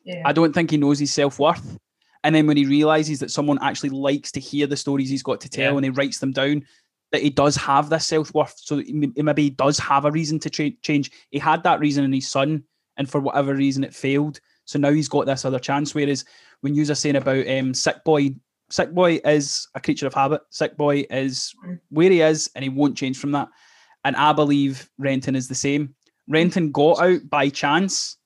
Yeah. I don't think he knows his self worth. And then when he realizes that someone actually likes to hear the stories he's got to tell Yeah. and he writes them down, that he does have this self worth. So he maybe he does have a reason to tra- change. He had that reason in his son, and for whatever reason it failed. So now he's got this other chance. Whereas when you are saying about um, Sick Boy, Sick Boy is a creature of habit. Sick Boy is where he is, and he won't change from that. And I believe Renton is the same. Renton got out by chance,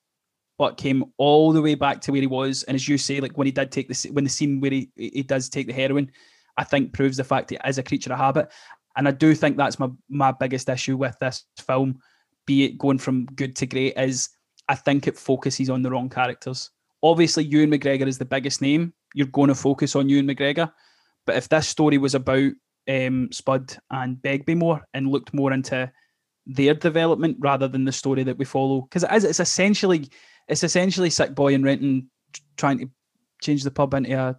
but came all the way back to where he was. And as you say, like when he did take the when the scene where he he does take the heroin, I think proves the fact he is a creature of habit. And I do think that's my my biggest issue with this film, be it going from good to great, is I think it focuses on the wrong characters. Obviously, Ewan McGregor is the biggest name. You're going to focus on Ewan McGregor. But if this story was about um, Spud and Begbie more and looked more into their development rather than the story that we follow, because it is, it's essentially it's essentially Sick Boy and Renton trying to change the pub into a,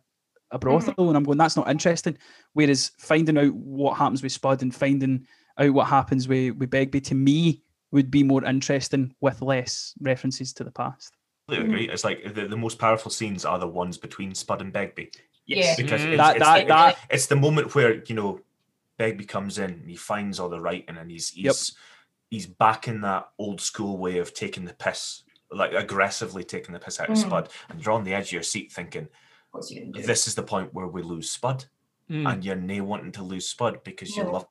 a brothel, and I'm going that's not interesting. Whereas finding out what happens with Spud and finding out what happens with with Begbie to me would be more interesting with less references to the past. I agree. It's like the, the most powerful scenes are the ones between Spud and Begbie Yes. because Mhm. it's, That it's, that the, that it's the moment where you know Begbie comes in and he finds all the writing and he's he's he's back in that old school way of taking the piss, like aggressively taking the piss out of Mm. Spud, and you're on the edge of your seat thinking, What's he gonna do? this is the point where we lose Spud, Mm. and you're nae wanting to lose Spud because you No. love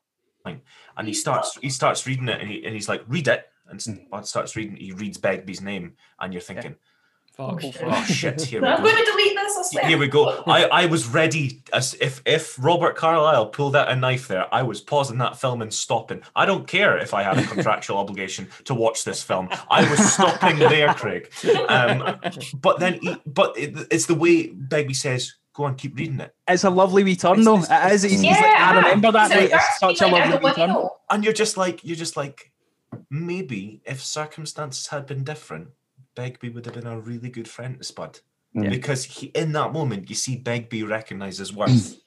him. And he starts he starts reading it, and, he, and he's like, "Read it." And Hmm. Spud starts reading. He reads Begbie's name, and you're thinking, Fuck. Oh, shit. "Oh shit, here we I'm going to delete this. I swear. Here we go. I, I was ready as if if Robert Carlyle pulled out a knife there, I was pausing that film and stopping. I don't care if I had a contractual obligation to watch this film. I was stopping there, Craig. Um, but then, he, but it, it's the way Begbie says, "Go on, keep reading it," It's a lovely wee turn, It's- though. it's- It is. He's, he's yeah, like, I remember that So night. It's such a like, I lovely don't wee turn. know. and you're just like, you're just like, maybe if circumstances had been different, Begbie would have been a really good friend to Spud. Yeah. Because he, in that moment, you see Begbie recognise his worth.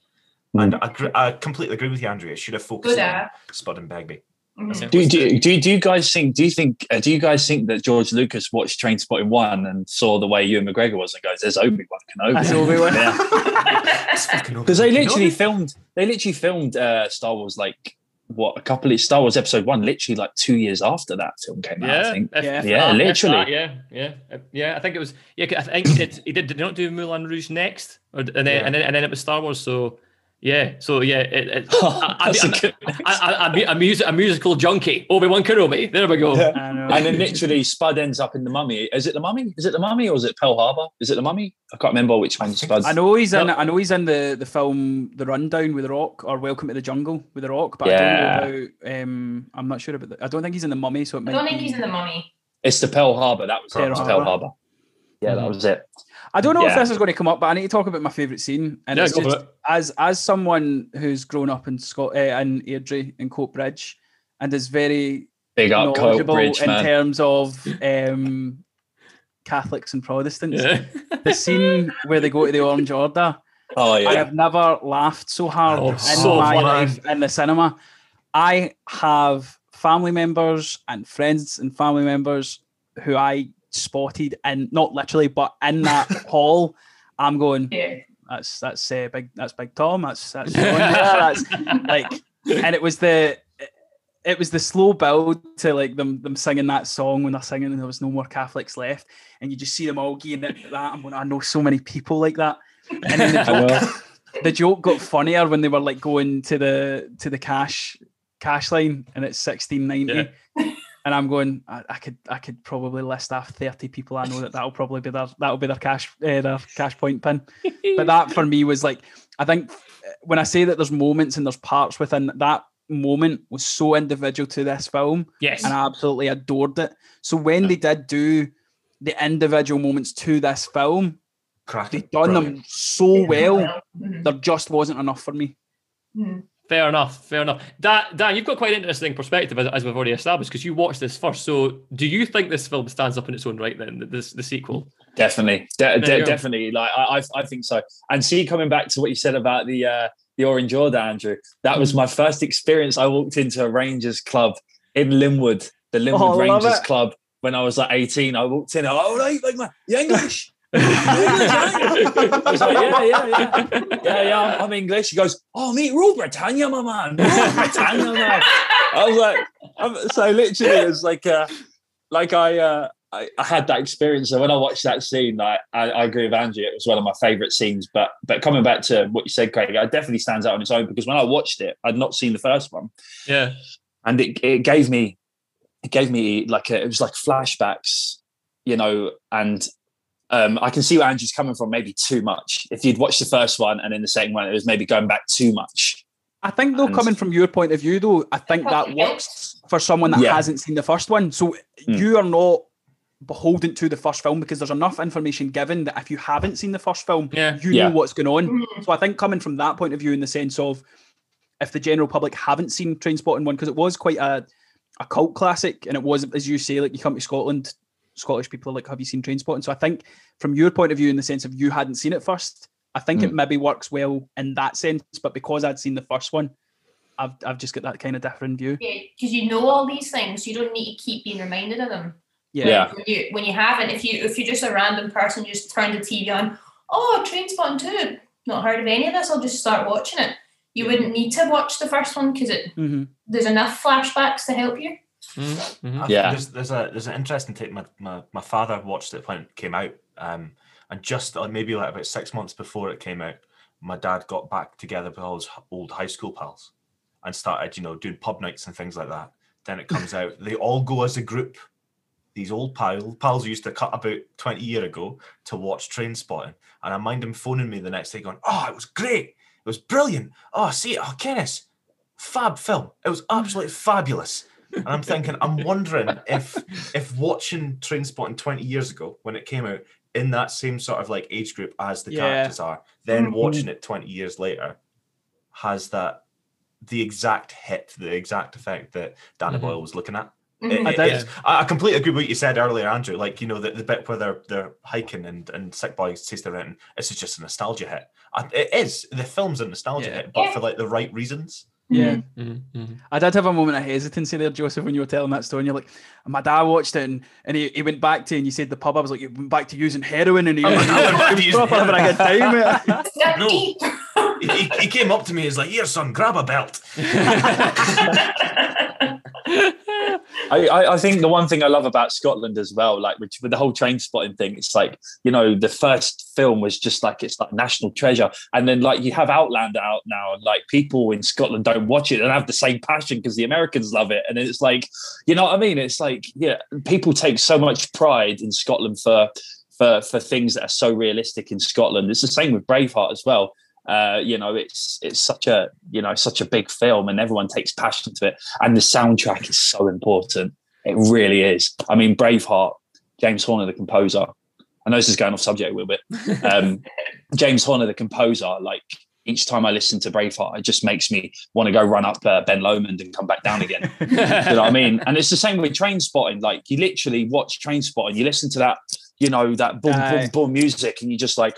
And I, I completely agree with you, Andrea. Should have focused Good on at. Spud and Begbie. Mhm. Do, do, do, do you guys think? Do you think? Uh, do you guys think that George Lucas watched Trainspotting one and saw the way Ewan McGregor was and goes, "There's Obi Wan Kenobi." That's Obi-Wan. Yeah, because they literally filmed. They literally filmed uh, Star Wars like what a couple of Star Wars Episode One, literally like two years after that film came out. I Yeah, think. if- Yeah. if Yeah, that- literally. that, yeah, yeah, Uh, yeah. I think it was. Yeah, I think he did. He did. Did not do Moulin Rouge next, or and then Yeah. and then and then it was Star Wars. So yeah, so yeah, it, it, I, I, That's a I, good- I, I, I, a, music, a musical junkie, Obi Wan Kenobi. There we go. Yeah. And then literally Spud ends up in the Mummy. Is it the Mummy? Is it the Mummy or is it Pearl Harbor? Is it the Mummy? I can't remember which one I Spud. I know he's in. I know he's in the the film The Rundown with the Rock or Welcome to the Jungle with the Rock, but I don't know about. Um, I'm not sure about. The, I don't think he's in the Mummy, so it I don't think be- he's in the mummy. It's the Pearl Harbor. That was, Pearl it. it was Harbor. Pearl Harbor. Yeah, that Mhm. was it. I don't know if this is going to come up, but I need to talk about my favourite scene. And Yeah, it's just it. as as someone who's grown up in Scot uh, in Airdrie in Coatbridge, and is very Big up knowledgeable Bridge, in man. terms of um, Catholics and Protestants. Yeah. The scene where they go to the Orange Order, Oh I have never laughed so hard Oh, in so my funny. life in the cinema. I have family members and friends and family members who I spotted and not literally, but in that hall. I'm going. Yeah. That's that's uh, big. That's Big Tom. That's that's John there, that's like, and it was the it was the slow build to like them them singing that song when they're singing and there was no more Catholics left, and you just see them all geeing it that. I'm going, I know so many people like that. And then the joke, the joke got funnier when they were like going to the to the cash cash line and it's 1690 and i'm going I, I could i could probably list off 30 people i know that that'll probably be their that'll be their cash uh, their cash point pin but that for me was like i think uh, when i say that there's moments and there's parts within that moment was so individual to this film yes. and i absolutely adored it so when they did do the individual moments to this film they Cracking. done them so well Mhm. there just wasn't enough for me Mhm. Fair enough. Fair enough. Dan, Dan, you've got quite an interesting perspective as, as we've already established because you watched this first. So, do you think this film stands up in its own right? Then the, the, sequel. Definitely, De- de- definitely. Like I, I, I think so. And see, coming back to what you said about the uh, the Orange Order, Andrew, that was my first experience. I walked into a Rangers club in Linwood, the Linwood Oh, Rangers club. When I was like 18, I walked in. Oh, like man, you English? You English, eh?" I was like, yeah, yeah, yeah, yeah, yeah. I'm, English. He goes, oh, meet Rule Britannia, my man. Rule Britannia, man. I was like, I'm, so literally, it was like, uh, like I, uh, I, I had that experience. So when I watched that scene, like, I, I agree with Angie, it was one of my favourite scenes. But but coming back to what you said, Craig, it definitely stands out on its own because when I watched it, I'd not seen the first one, Yeah. and it, it gave me, it gave me like a, it was like flashbacks, you know, and. Um, I can see where Andrew's coming from. Maybe too much. If you'd watched the first one and then the second one, it was maybe going back too much. I think though, And- coming from your point of view, though, I think that works for someone that Yeah. hasn't seen the first one. So Mm. you are not beholden to the first film because there's enough information given that if you haven't seen the first film, Yeah. you Yeah. know what's going on. Mhm. So I think coming from that point of view, in the sense of if the general public haven't seen Trainspotting one, because it was quite a a cult classic, and it was, as you say, like you come to Scotland, Scottish people are like, "Have you seen Trainspotting?" So I think from your point of view, in the sense of you hadn't seen it first, I think it maybe works well in that sense. But because I'd seen the first one, I've I've just got that kind of different view. Yeah, because you know all these things, you don't need to keep being reminded of them. Yeah. Yeah. When you when you haven't, if you if you're just a random person, you just turn the TV on. Oh, Train Trainspotting too. Not heard of any of this. I'll just start watching it. You wouldn't need to watch the first one because it hmm there's enough flashbacks to help you. Mhm. I- Yeah. There's, there's a there's an interesting take. My, my my father watched it when it came out, um, And just uh, maybe like about six months before it came out, my dad got back together with all his old high school pals and started, you know, doing pub nights and things like that. Then it comes out, they all go as a group. These old pal, pals used to cut about 20 year ago to watch Trainspotting. And I mind him phoning me the next day going, Oh, it was great. It was brilliant. Oh, see, oh, Kenneth, fab film. It was absolutely fabulous. And I'm thinking, I'm wondering if if watching Trainspotting 20 years ago when it came out in that same sort of like age group as the Yeah. characters are, then Mhm. watching it 20 years later has that the exact hit, the exact effect that Danny Mhm. Boyle was looking at. It- I it- I, I completely agree with what you said earlier, Andrew. Like you know the, the bit where they're they're hiking and and Sick Boy says they're renting. This is just a nostalgia hit. I, it is the film's a nostalgia Yeah. hit, but Yeah. for like the right reasons. Yeah. Mhm, mhm. I did have a moment of hesitancy there, Joseph, when you were telling that story. And you're like, my dad watched it and, and he, he went back to, and you said the pub. I was like, you went back to using heroin and he, Oh, he, no, I went back to was using proper having a good time. mate. No. He, he came up to me. He's like, "Here, son, grab a belt." I, I, I think the one thing I love about Scotland as well, like with, with the whole Trainspotting thing, it's like, you know, the first film was just like it's like national treasure. And then like you have Outlander out now, and like people in Scotland don't watch it and have the same passion because the Americans love it. And it's like, you know what I mean? It's like, yeah, people take so much pride in Scotland for for for things that are so realistic in Scotland. It's the same with Braveheart as well. Uh, you know, it's it's such a you know such a big film, and everyone takes passion to it. And the soundtrack is so important. It really is. I mean, Braveheart, James Horner, the composer. I know this is going off subject a little bit. Um, James Horner, the composer, like each time I listen to Braveheart, it just makes me want to go run up uh, Ben Lomond and come back down again. you know what I mean? And it's the same with Trainspotting. Like you literally watch Trainspotting, you listen to that, you know, that boom, boom, Aye. boom music, and you're just like,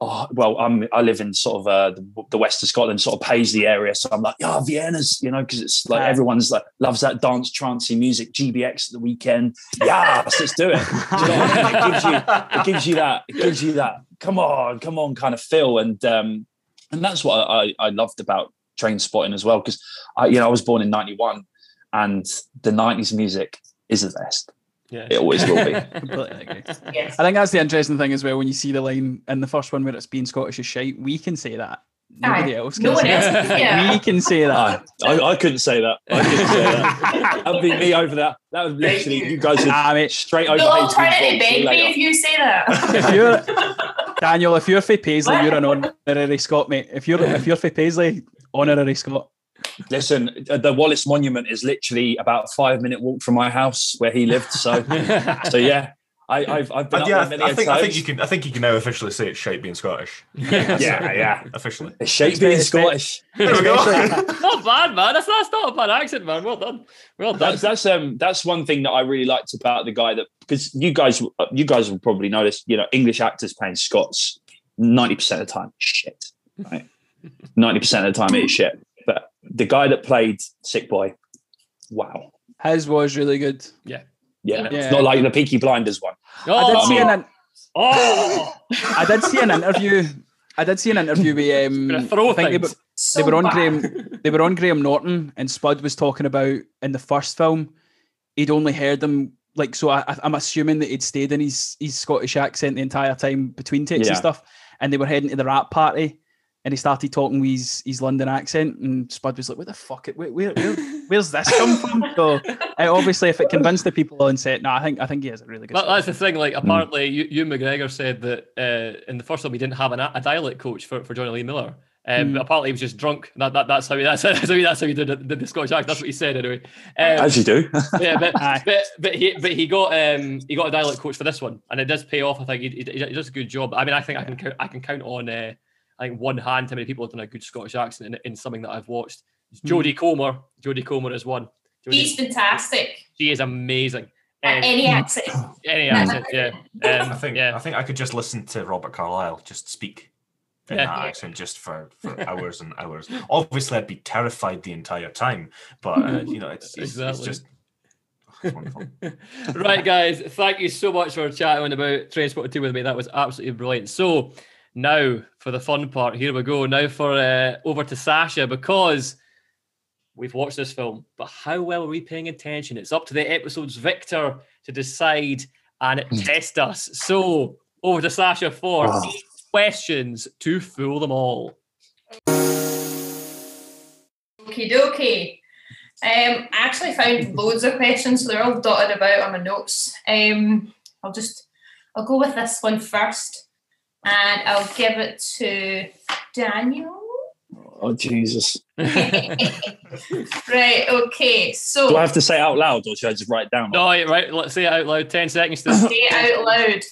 oh, well, I'm I live in sort of uh, the, the west of Scotland, sort of Paisley area, so I'm like, yeah, Vienna's, you know, because it's like Aye. everyone's like loves that dance, trancey music, GBX at the weekend. Yeah, let's do it. Do you know I mean? It gives you, it gives you that, it gives you that. Come on, come on, kind of feel, and um, and that's what I, I loved about Trainspotting as well because I you know I was born in 91 and the 90s music is the best Yeah. it always will be Completely agree. Yes. I think that's the interesting thing as well. When you see the line in the first one where it's being Scottish is shite, we can say that. Nobody Aye. else can. No say that. yeah. We can say that. I, I, I couldn't say that I couldn't say that that'd be me over that that was literally you guys would Ah, mate. straight over We'll all Hayes turn Green into Box, see you Begbie later. if you say that. If you're Daniel, if you're for Paisley, you're an honorary Scot, mate. If you're if you're for Paisley, honorary Scot. Listen uh, the Wallace Monument is literally about a five minute walk from my house where he lived so so yeah I, I've, I've been And up yeah, I, there many I a think I think times. you can I think you can now officially say it's shite being Scottish. yeah yeah Officially. it's shape being Scottish There we go. not bad, man. That's, that's not a bad accent, man. Well done. Well done. that's that's um that's one thing that I really liked about the guy that because you guys you guys will probably notice you know English actors playing Scots ninety percent of the time shit right ninety percent of the time it is shit but the guy that played Sick Boy wow His was really good. yeah, Yeah. it's not like the Peaky Blinders one oh, I did I see mean- an oh. I did see an interview. I did see an interview with um, throw I think they, were- So they were on bad. Graham they were on Graham Norton and Spud was talking about in the first film he'd only heard them like so I, I- I'm assuming that he'd stayed in his his Scottish accent the entire time between takes Yeah. and stuff and they were heading to the wrap party and he started talking with his, his London accent and Spud was like what the fuck where, where, where, where's this come from so uh, obviously if it convinced the people on set no I think I think he has a really good That, that's the thing. Like, apparently, you Ewan McGregor said that uh, in the first film he didn't have an, a dialect coach for, for Jonny Lee Miller. Um, Mm. Apparently, he was just drunk. That, that, that's how he that's, that's how he, that's how he did, the- did the Scottish accent. That's what he said anyway. Um, as you do yeah, but, but but he but he got um he got a dialect coach for this one, and it does pay off. I think he, he, he does a good job. I mean, I think I can count, I can count on uh, I think one hand how many people have done a good Scottish accent in, in something that I've watched. It's Hmm. Jodie Comer. Jodie Comer is one. Jodie, He's fantastic she is amazing. Um, any accent. any accent, yeah. Um, I think yeah. I think I could just listen to Robert Carlyle just speak in Yeah. that accent just for, for hours and hours. Obviously, I'd be terrified the entire time, but uh, you know, it's, it's, Exactly. it's just wonderful. right, guys, thank you so much for chatting about Transport 2 with me. That was absolutely brilliant. So, now for the fun part, here we go. Now for uh, over to Sasha because we've watched this film, but how well are we paying attention? It's up to the episode's victor to decide and test us. So, over to Sasha for eight questions to fool them all. Okie dokie. Um, I actually found loads of questions, so they're all dotted about on my notes. Um, I'll just, I'll go with this one first, and I'll give it to Daniel. Oh Jesus! right. Okay. So Do I have to say it out loud, or should I just write it down? No, yeah, right. Let's say it out loud. Ten seconds to. say it out loud.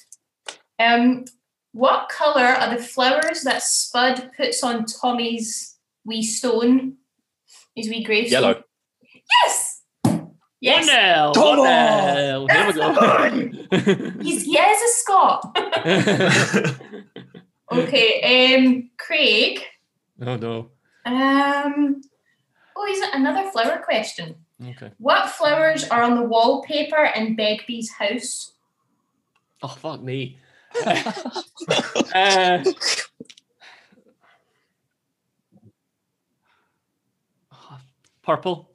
Um, what color are the flowers that Spud puts on Tommy's wee stone? His wee gravestone. Yellow. Yes. Yes. One nil. Come One on. nil. Here we go. He's yes, a Scot. Okay. Um, Craig. oh no. Um. Oh, is it another flower question? Okay. What flowers are on the wallpaper in Begbie's house? Oh fuck me. uh, purple.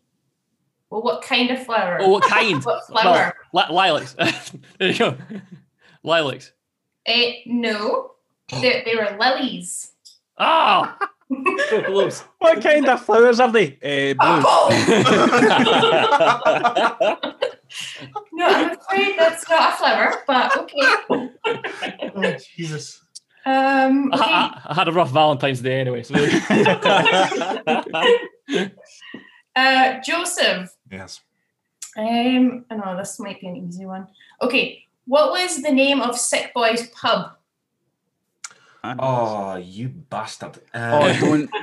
Well, what kind of flower? Oh, what kind? What flower? Li- lilacs. there you go. Lilacs. Eh, no, they, they were lilies. Ah, so close. What kind of flowers are they? Uh, blue. No, I'm afraid that's not a flower, but okay. oh, Jesus. Um, I, okay. I- I had a rough Valentine's Day anyway. So there you go. Uh, Josef. Yes. Um, I know this might be an easy one. Okay, what was the name of Sick Boy's pub? Oh, you bastard. Oh, Uh, don't.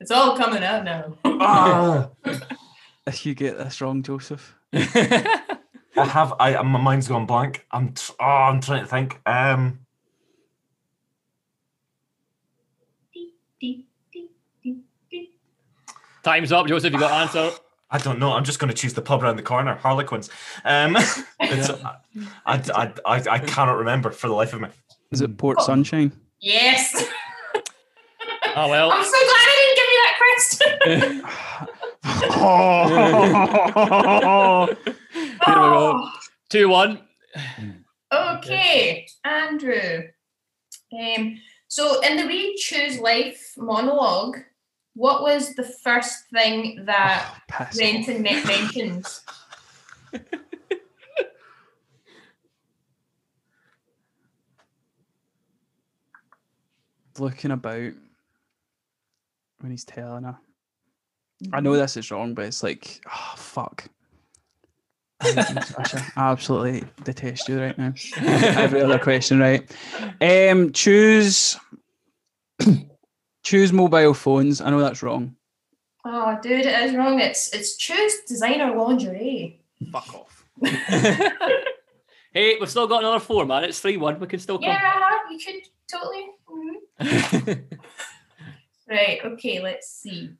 It's all coming out now. ah, If you get this wrong, Josef. I have. I my mind's gone blank. I'm. T- oh, I'm trying to think. Um. Time's up, Josef. You got an answer. I don't know. I'm just going to choose the pub around the corner, Harlequins. Um, it's, I, I, I, I cannot remember for the life of me. Is it Port Sunshine? Yes. Oh well. I'm so glad I didn't give you that question. oh, Here we go. Two one. Okay, Andrew. Um, so in the We Choose Life monologue, what was the first thing that ah, Piss. Renton me- mentions? Looking about when he's telling her. I know mm-hmm. this is wrong, but it's like, oh fuck. I hate you, Sasha. I absolutely detest you right now. Every other question, right? Um, choose choose mobile phones. I know that's wrong. Oh, dude, it is wrong. It's it's choose designer lingerie. Fuck off. hey, we've still got another four, man. It's three one. We can still Yeah, come. Yeah, you could totally. mhm. Right. Okay. Let's see.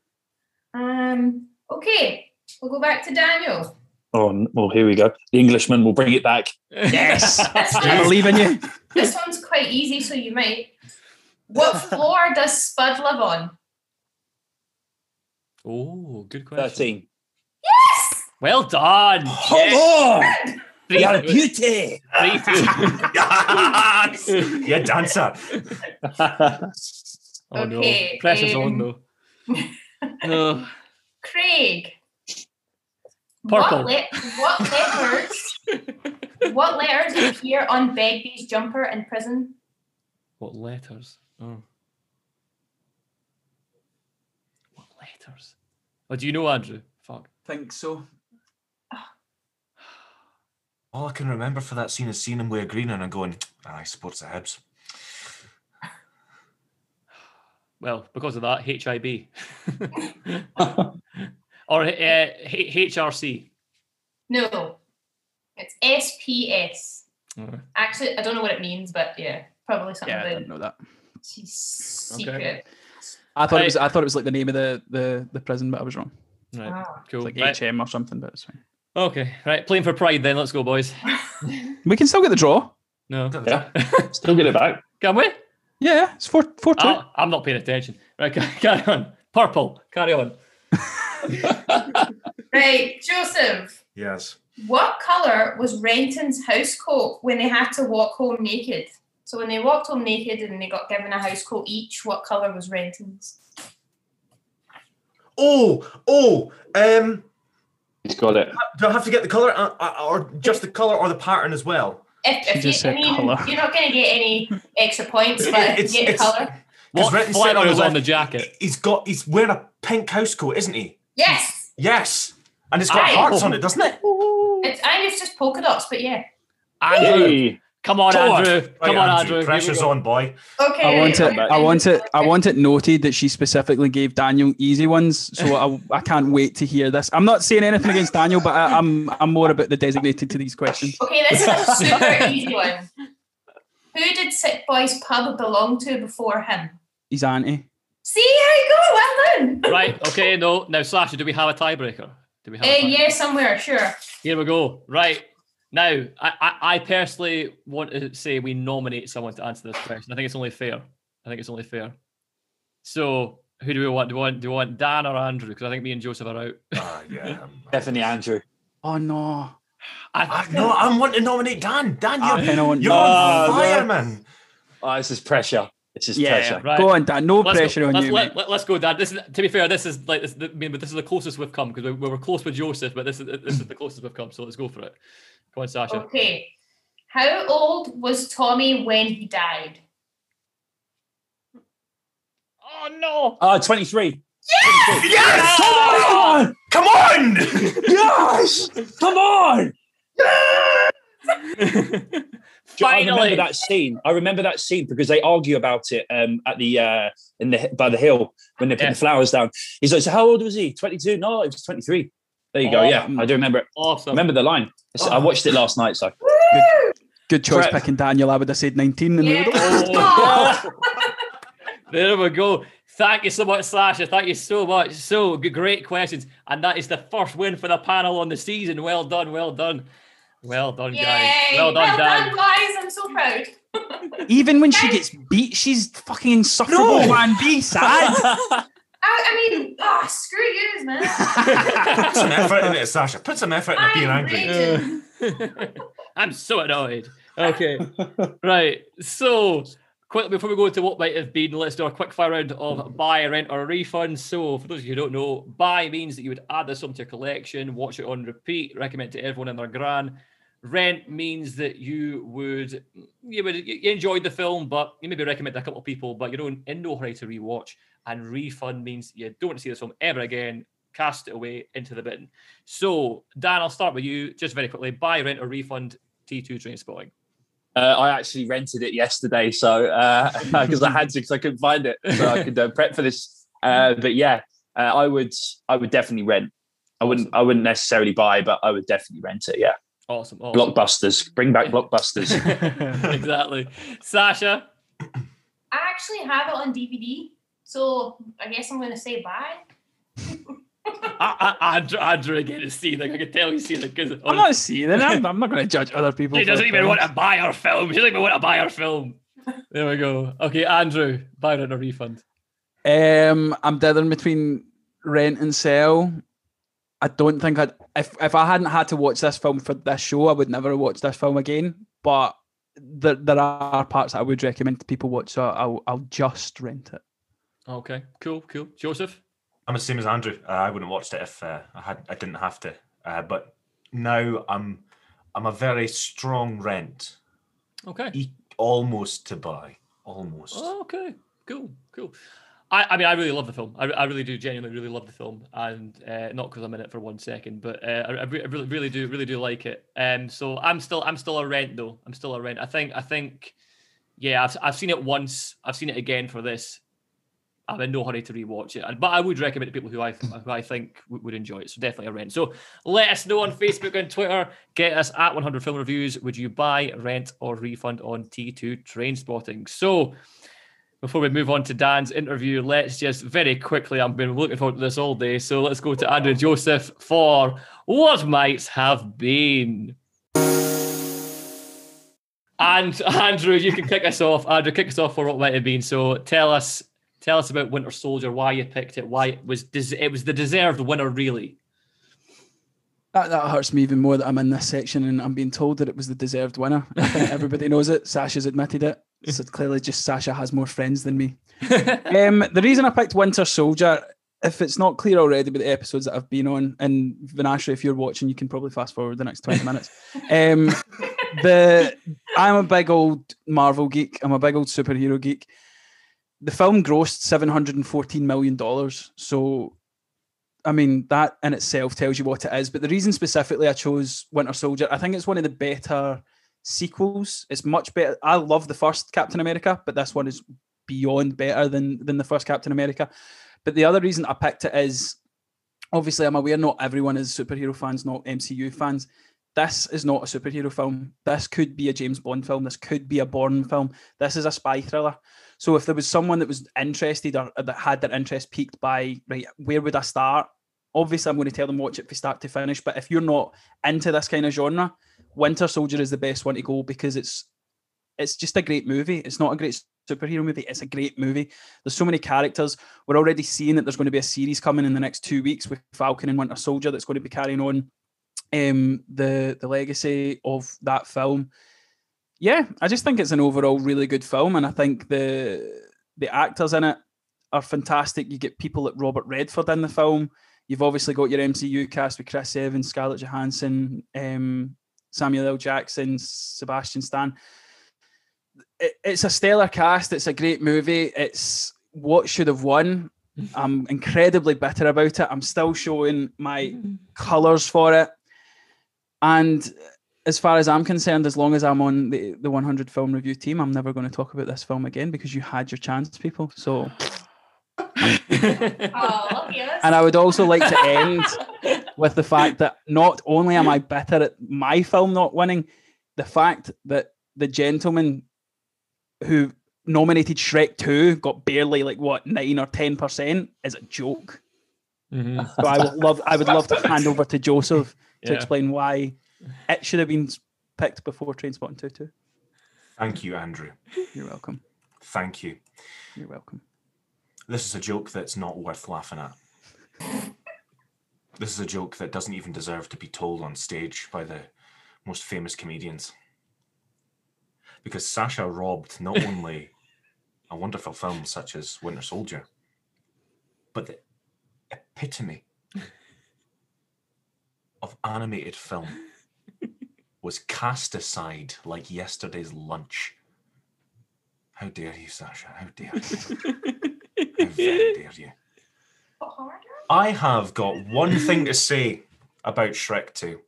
Um. Okay. We'll go back to Daniel. Oh, well, here we go. The Englishman will bring it back. Yes. I believe in you. this one's quite easy, so you might. What floor does Spud live on? oh, good question. 13. Yes! Well done. Come Yes. on! Three, You're a beauty! three, two. yes! Yeah, dancer. Oh Okay, no. Pressure's on um, though. No. Craig. Purple. What, le- what letters? what letters appear on Begbie's jumper in prison? What letters? Oh. What letters? Oh, do you know, Andrew? Fuck. Think so. All I can remember for that scene is seeing him wear green and I'm going, "Ah, I suppose the Hibs. Well, because of that, HIB. or uh, H- HRC. No. It's SPS. Oh. Actually, I don't know what it means, but yeah, probably something Yeah, I about didn't know that. S- Okay. secret. I thought Right. it was. I thought it was like the name of the the, the prison, but I was wrong. Right, Ah. cool. It's like right. HM or something, but it's fine. Okay, right. Playing for pride then. Let's go, boys. We can still get the draw. No. Yeah. Still get it back. Can we? Yeah, it's four four two. I, I'm not paying attention. Right, carry on. Purple. Carry on. Right, Josef. Yes. What colour was Renton's house coat when they had to walk home naked? So when they walked home naked and they got given a house coat each, what colour was Renton's? Oh, oh, um, He's got it. do I have to get the color uh, uh, or just the color or the pattern as well? If, if you, just I said mean, colour. you're not going to get any extra points, but It's- if you get it's- colour. Because What Renton's flannel on was on the jacket? He's got. He's wearing a pink house coat, isn't he? Yes, Yes, and it's got Aye. hearts on it, doesn't it? it's I think it's just polka dots, but yeah. Andrew, Hey. Come on, Come on. Andrew. Right, Come on, Andrew. Here we Pressure's on, boy. Okay. I want it. I want it. I want it noted that she specifically gave Daniel easy ones, so I, I can't wait to hear this. I'm not saying anything against Daniel, but I, I'm I'm more about the designated to these questions. Okay, this is a super easy one. Who did Sick Boy's pub belong to before him? His auntie. See, here you go. Well done. Right. Okay. No. Now, Sasha, do we have a tiebreaker? Do we have? Uh, a tiebreaker? yeah, somewhere, sure. Here we go. Right. Now, I, I, I personally want to say we nominate someone to answer this question. I think it's only fair. I think it's only fair. So, who do we want? Do we want, do we want Dan or Andrew? Because I think me and Josef are out. Ah, yeah. Definitely Andrew. Oh no! I, ah, no, I'm wanting to nominate Dan. Dan, you're, ah, kinda want- you're No, on fire, no. man. Oh, ah, this is pressure. This is Yeah, pressure. Right. go on, Dan. No Let's pressure go, on let's, you, let, mate. let, us go, Dan. This is to be fair. This is like this. I mean, but this is the closest we've come because we, we were close with Josef, but this is this is the closest we've come. So let's go for it. Go on, Sasha. Okay. How old was Tommy when he died? Oh no! Oh, 23. Yes! Yes! Come on! Come on! Yes! Come on! I remember that scene. I remember that scene because they argue about it um, at the uh, in the by the hill when they put Yeah. the flowers down. He's like, "So how old was he? 22? No, it was 23." There you go. Oh, Yeah, I do remember it. Awesome. Remember the line. It's- I watched it last night. So Good choice Correct. picking Daniel. I would have said 19 and Yeah. Oh. There we go. Thank you so much, Sasha. Thank you so much. So great questions, and that is the first win for the panel on the season. Well done, well done, well done, guys. Yay! Well done, Dan. guys. I'm so proud. Even when she gets beat, she's fucking insufferable, No. man. Be sad. I, I mean, ah, screw you, man. Put some effort in it, Sasha. Put some effort into being angry. raging. I'm so annoyed. Okay, right. So quickly before we go into what might have been, let's do a quick fire round of buy, rent, or refund. So for those of you who don't know, buy means that you would add this onto your collection, watch it on repeat, recommend to everyone in their gran. Rent means that you would you would you enjoyed the film, but you maybe recommend to a couple of people, but you're in no hurry to rewatch. And refund means you don't want to see this film ever again. Cast it away into the bin. So Dan, I'll start with you just very quickly. Buy, rent, or refund T2 Trainspotting. uh, I actually rented it yesterday, so because I had to, because I couldn't find it, so I could uh, prep for this. Uh, but yeah, uh, I would, I would definitely rent. I wouldn't, I wouldn't necessarily buy, but I would definitely rent it. Yeah, Awesome. awesome. blockbusters, bring back blockbusters. exactly. Sasha. I actually have it on DVD, so I guess I'm going to say bye. I, I, Andrew, Andrew again to see. like I can tell you see it because I'm not seeing it. I'm, I'm not going to judge other people. he for doesn't their even want to buy our film. He doesn't even want to buy our film. There we go. Okay, Andrew, buy rent or refund. Um, I'm dithering between rent and sell. I don't think I'd if if I hadn't had to watch this film for this show, I would never watch this film again. But there there are parts that I would recommend to people watch, so I'll I'll just rent it. Okay, cool, cool. Josef. I'm the same as Andrew. Uh, I wouldn't have watched it if uh, I had. I didn't have to. Uh, but now I'm. I'm a very strong rent, Okay. e- almost to buy, almost. Oh, okay, cool, cool. I, I mean, I really love the film. I, I really do genuinely really love the film, and uh, not because I'm in it for one second, but uh, I, I I really, really do, really do like it. Um, so I'm still, I'm still a rent though. I'm still a rent. I think, I think, yeah, I've, I've seen it once. I've seen it again for this. I'm in no hurry to rewatch it, but I would recommend it to people who I who I think would, enjoy it. So definitely a rent. So let us know on Facebook and Twitter. Get us at 100 Film Reviews. Would you buy, rent, or refund on T2 Trainspotting? So before we move on to Dan's interview, let's just very quickly. I've been looking forward to this all day, so let's go to Andrew Josef for what might have been. And Andrew, you can kick us off. Andrew, kick us off for what might have been. So tell us, tell us about Winter Soldier, why you picked it, why it was des- it was the deserved winner, really. That, that hurts me even more that I'm in this section and I'm being told that it was the deserved winner. I think everybody knows it. Sasha's admitted it. So clearly, just Sasha has more friends than me. um, the reason I picked Winter Soldier, if it's not clear already with the episodes that I've been on, and Vinasha, if you're watching, you can probably fast forward the next 20 minutes. Um, the I'm a big old Marvel geek. I'm a big old superhero geek. The film grossed 714 million dollars. So, I mean, that in itself tells you what it is. But the reason specifically I chose Winter Soldier, I think it's one of the better sequels. It's much better. I love the first Captain America, but this one is beyond better than than the first Captain America. But the other reason I picked it is obviously I'm aware not everyone is superhero fans, not MCU fans. This is not a superhero film. This could be a James Bond film. This could be a Bourne film. This is a spy thriller. So if there was someone that was interested or that had their interest piqued by right, where would I start? Obviously, I'm going to tell them watch it from start to finish. But if you're not into this kind of genre, Winter Soldier is the best one to go because it's it's just a great movie. It's not a great superhero movie. It's a great movie. There's so many characters. We're already seeing that there's going to be a series coming in the next two weeks with Falcon and Winter Soldier that's going to be carrying on um, the the legacy of that film. Yeah, I just think it's an overall really good film, and I think the the actors in it are fantastic. You get people like Robert Redford in the film. You've obviously got your MCU cast with Chris Evans, Scarlett Johansson, um, Samuel L. Jackson, Sebastian Stan. It, it's a stellar cast. It's a great movie. It's what should have won. I'm incredibly bitter about it. I'm still showing my colours for it. And as far as I'm concerned, as long as I'm on the, the 100 film review team, I'm never going to talk about this film again because you had your chance, people. So. oh, yes. And I would also like to end with the fact that not only am I bitter at my film not winning, the fact that the gentleman who nominated Shrek 2 got barely like what nine or ten percent is a joke. Mm-hmm. So I would love I would love to hand over to Josef to Yeah. explain why it should have been picked before Trainspotting 2 too. Thank you, Andrew. You're welcome. Thank you. You're welcome. This is a joke that's not worth laughing at. This is a joke that doesn't even deserve to be told on stage by the most famous comedians. Because Sasha robbed not only a wonderful film such as Winter Soldier, but the epitome of animated film was cast aside like yesterday's lunch. How dare you, Sasha? How dare you? How very dare you? I have got one thing to say about Shrek 2.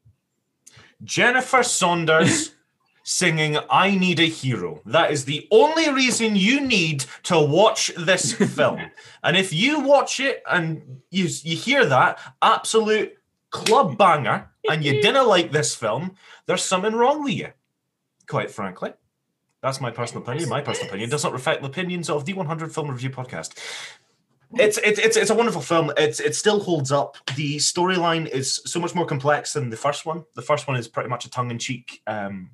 Jennifer Saunders singing I Need a Hero. That is the only reason you need to watch this film. and if you watch it and you, you hear that absolute club banger and you didn't like this film, there's something wrong with you, quite frankly. That's my personal opinion. My personal opinion does not reflect the opinions of the 100 Film Review Podcast. It's it's it's it's a wonderful film. It's it still holds up. The storyline is so much more complex than the first one. The first one is pretty much a tongue in cheek um,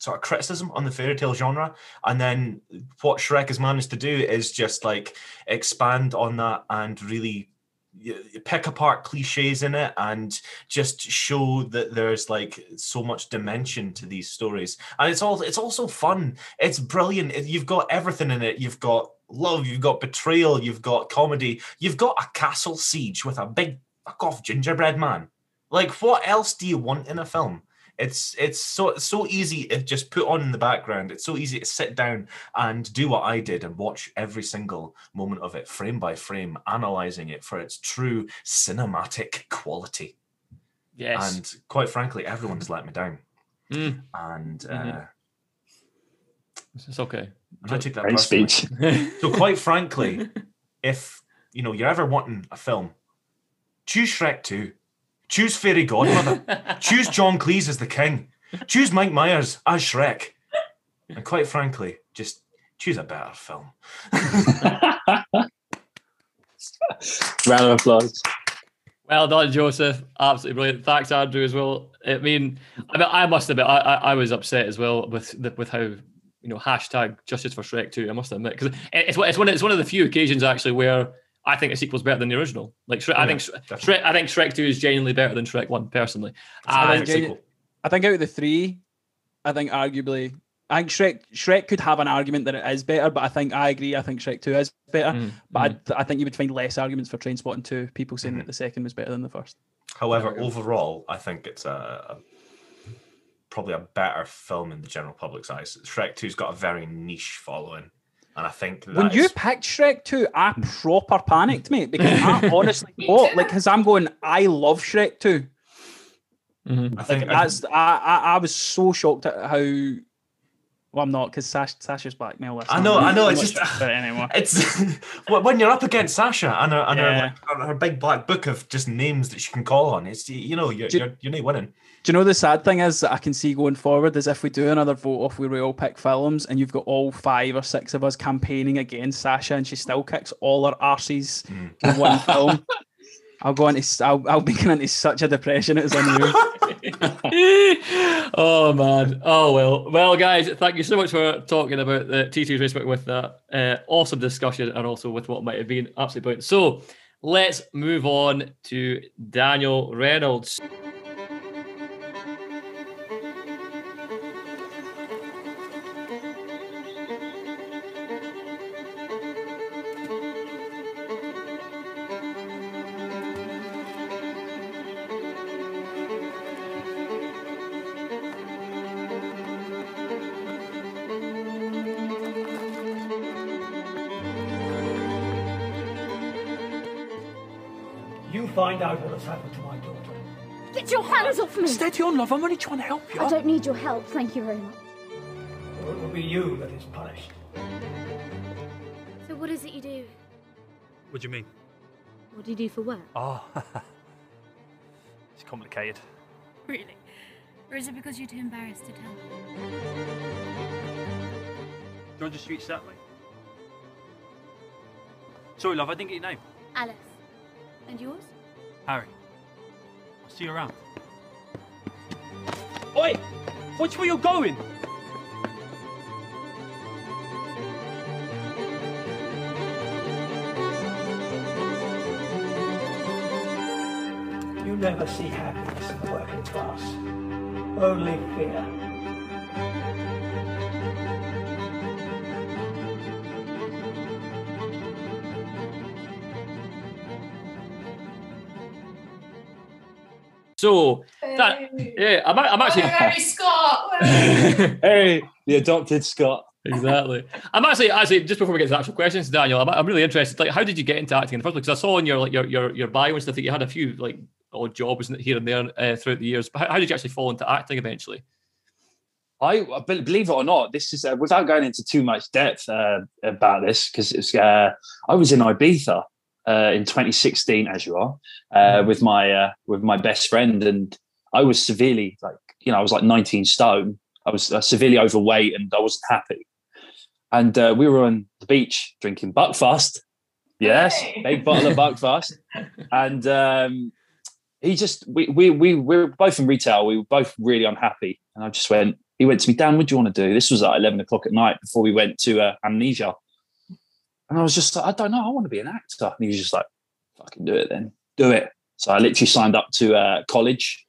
sort of criticism on the fairy tale genre, and then what Shrek has managed to do is just like expand on that and really pick apart cliches in it and just show that there's like so much dimension to these stories. And it's all it's also fun. It's brilliant. You've got everything in it. You've got love. You've got betrayal. You've got comedy. You've got a castle siege with a big fuck off gingerbread man. Like what else do you want in a film it's it's so so easy to just put on in the background it's so easy to sit down and do what i did and watch every single moment of it frame by frame analyzing it for its true cinematic quality Yes. and quite frankly everyone's let me down Mm, and uh, Mhm. it's okay. I don't take that speech. So quite frankly, if you know you're ever wanting a film, choose Shrek 2. Choose Fairy Godmother. choose John Cleese as the king. Choose Mike Myers as Shrek. And quite frankly, just choose a better film. Round of applause. Well done, Josef. Absolutely brilliant. Thanks, Andrew, as well. I mean, I, mean, I must admit, I, I, I was upset as well with the, with how you know hashtag Justice for Shrek Two. I must admit because it's it's one it's one of the few occasions actually where I think a sequel's better than the original. Like Shrek, I think Sh- Shrek, I think Shrek Two is genuinely better than Shrek One personally. It's a And perfect sequel. I think out of the three, I think arguably I think Shrek Shrek could have an argument that it is better, but I think I agree. I think Shrek Two is better, Mm, but I, I think you would find less arguments for Trainspotting Two. People saying Mhm. that the second was better than the first. However, overall, I think it's a, a probably a better film in the general public's eyes. Shrek 2's got a very niche following, and I think that when you is- picked Shrek 2, I proper panicked, mate, because I honestly thought, like, because I'm going, I love Shrek 2. mhm. I think That's I, I I was so shocked at how. Well, I'm not because Sash, Sasha's blackmail. that's I know, I know, it's just- it anymore. It's when you're up against Sasha and her, and her, Yeah. her, her big black book of just names that she can call on. It's you know you're Do- you're, you're not winning. Do you know the sad thing is that I can see going forward is if we do another vote off where we all pick films and you've got all five or six of us campaigning against Sasha and she still kicks all her arses Mm. in one film. I'll go into s- I'll, I'll be going into such a depression. It It's unreal. oh man. Oh well. Well, guys, thank you so much for talking about the T2 Facebook with that uh, awesome discussion and also with what might have been absolutely brilliant. So let's move on to Daniel Reynolds. Me! Steady on, love. I'm only trying to help you. I don't need your help, thank you very much. Or it will be you that is punished. So what is it you do? What do you mean? What do you do for work? Oh, it's complicated. Really? Or is it because you're too embarrassed to tell? Do you want to just reach that way? Sorry, love, I didn't get your name. Alice. And yours? Harry. I'll see you around. Oi! Watch where you're going! You never see happiness in the working class. Only fear. So that yeah, I'm, I'm actually Mary Scott. hey, the adopted Scott. exactly. I'm actually actually just before we get to the actual questions, Daniel, I'm, I'm really interested. Like, how did you get into acting in the first place? Because I saw in your like your your your bio and stuff that you had a few like odd jobs here and there uh, throughout the years. But how, how did you actually fall into acting eventually? I believe it or not, this is uh, without going into too much depth uh, about this because it's. Uh, I was in Ibiza uh, in 2016, as you are, uh, with my uh, with my best friend, and I was severely like you know I was like 19 stone. I was uh, severely overweight, and I wasn't happy. And uh, we were on the beach drinking Buckfast. Yes, Hey. big bottle of Buckfast, and um, he just we we we we were both in retail. We were both really unhappy, and I just went. He went to me, Dan, what do you want to do? This was at 11 o'clock at night before we went to uh, Amnesia. And I was just like, I don't know. I want to be an actor. And he was just like, fucking do it then. Do it. So I literally signed up to uh, college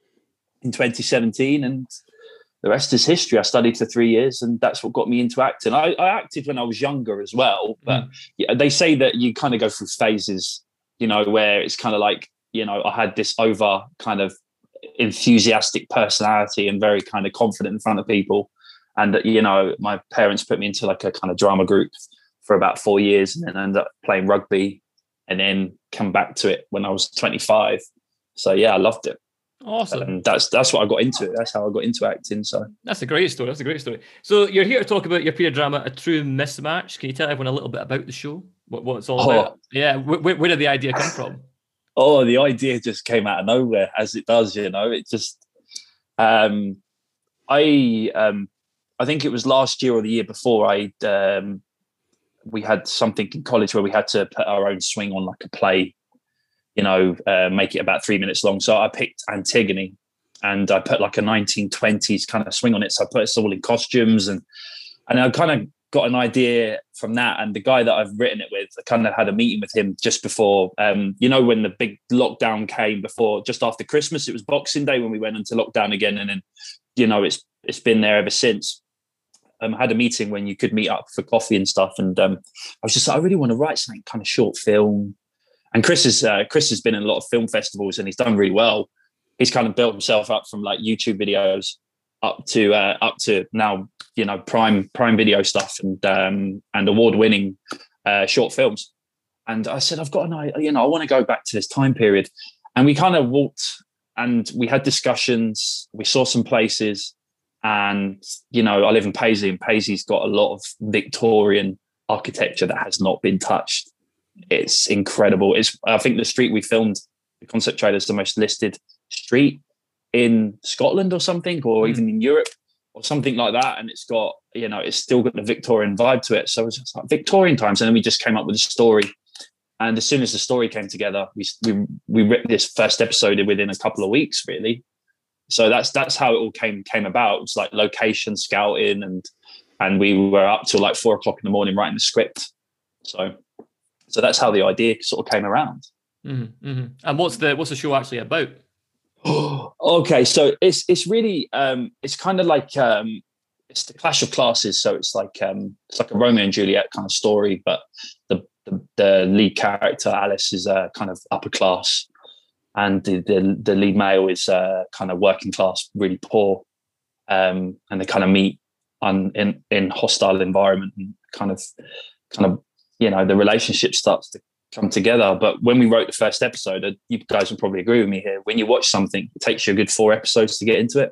in 2017 and the rest is history. I studied for three years and that's what got me into acting. I, I acted when I was younger as well, mm. but yeah, they say that you kind of go through phases, you know, where it's kind of like, you know, I had this over kind of enthusiastic personality and very kind of confident in front of people. And, that, you know, my parents put me into like a kind of drama group for about four years and then ended up playing rugby and then come back to it when I was 25. So yeah, I loved it. Awesome. And that's that's what I got into. That's how I got into acting. So That's a great story. That's a great story. So you're here to talk about your period drama, A True Mismatch. Can you tell everyone a little bit about the show? What, what it's all Oh. about? Yeah. Where, where did the idea come from? oh the idea just came out of nowhere as it does you know it just um i um i think it was last year or the year before i um we had something in college where we had to put our own swing on like a play you know uh, make it about three minutes long. So i picked antigone and i put like a 1920s kind of swing on it. So i put us all in costumes and and i kind of got an idea from that. And the guy that i've written it with i kind of had a meeting with him just before um you know when the big lockdown came before just after christmas it was boxing day when we went into lockdown again. And then you know it's it's been there ever since. Um, had a meeting when you could meet up for coffee and stuff, and um, I was just like, I really want to write something kind of short film. And Chris is uh, Chris has been in a lot of film festivals and he's done really well. He's kind of built himself up from like YouTube videos up to uh, up to now you know prime prime video stuff and um, and award winning uh, short films. And I said, I've got an idea, you know, I want to go back to this time period. And we kind of walked and we had discussions. We saw some places, and you know, I live in Paisley, and Paisley's got a lot of Victorian architecture that has not been touched. It's incredible. It's I think the street we filmed the concept trailer is the most listed street in Scotland or something, or Mm. even in Europe or something like that. And it's got, you know, it's still got the Victorian vibe to it. So it's just like Victorian times. And then we just came up with a story. And as soon as the story came together, we we we wrote this first episode within a couple of weeks, really. So that's that's how it all came came about. It was like location scouting and and we were up till like four o'clock in the morning writing the script. So so that's how the idea sort of came around. hmm hmm And what's the what's the show actually about? okay, so it's it's really um, it's kind of like um, it's the clash of classes. So it's like um, it's like a Romeo and Juliet kind of story, but the the, the lead character Alice is uh, kind of upper class, and the the, the lead male is uh, kind of working class, really poor, um, and they kind of meet on in in hostile environment and kind of kind of you know the relationship starts to come together. But when we wrote the first episode, uh, you guys will probably agree with me here. When you watch something, it takes you a good four episodes to get into it.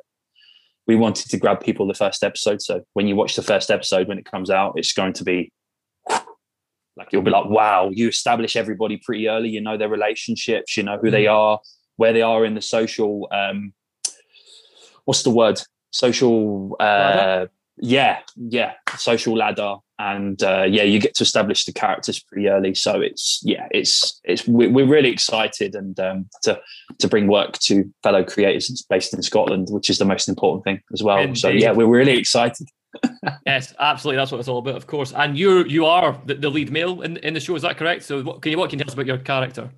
We wanted to grab people the first episode. So when you watch the first episode, when it comes out, it's going to be like you'll be like, wow, you establish everybody pretty early. You know their relationships, you know who they are, where they are in the social um what's the word? Social uh Ladder? yeah, yeah, social ladder, and uh, yeah, you get to establish the characters pretty early. So it's yeah, it's it's we- we're really excited and um, to to bring work to fellow creators based in Scotland, which is the most important thing as well. So yeah, we're really excited. Yes, absolutely. That's what it's all about, of course. And you you are the, the lead male in, in the show. Is that correct? So what can you what can you tell us about your character?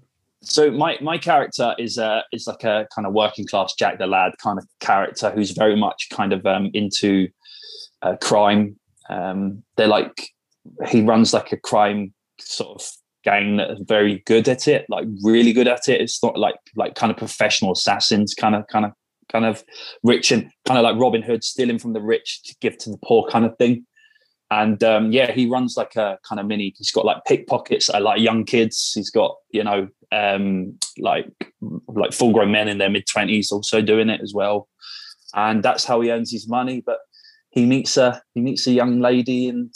So my my character is uh is like a kind of working class Jack the Lad kind of character who's very much kind of um, into uh, crime. Um, they're like he runs like a crime sort of gang that is very good at it, like really good at it. It's not like like kind of professional assassins, kind of kind of kind of rich and kind of like Robin Hood, stealing from the rich to give to the poor, kind of thing. And um, yeah, he runs like a kind of mini. He's got like pickpockets, like young kids. He's got you know um, like like full grown men in their mid twenties also doing it as well. And that's how he earns his money. But he meets a he meets a young lady, and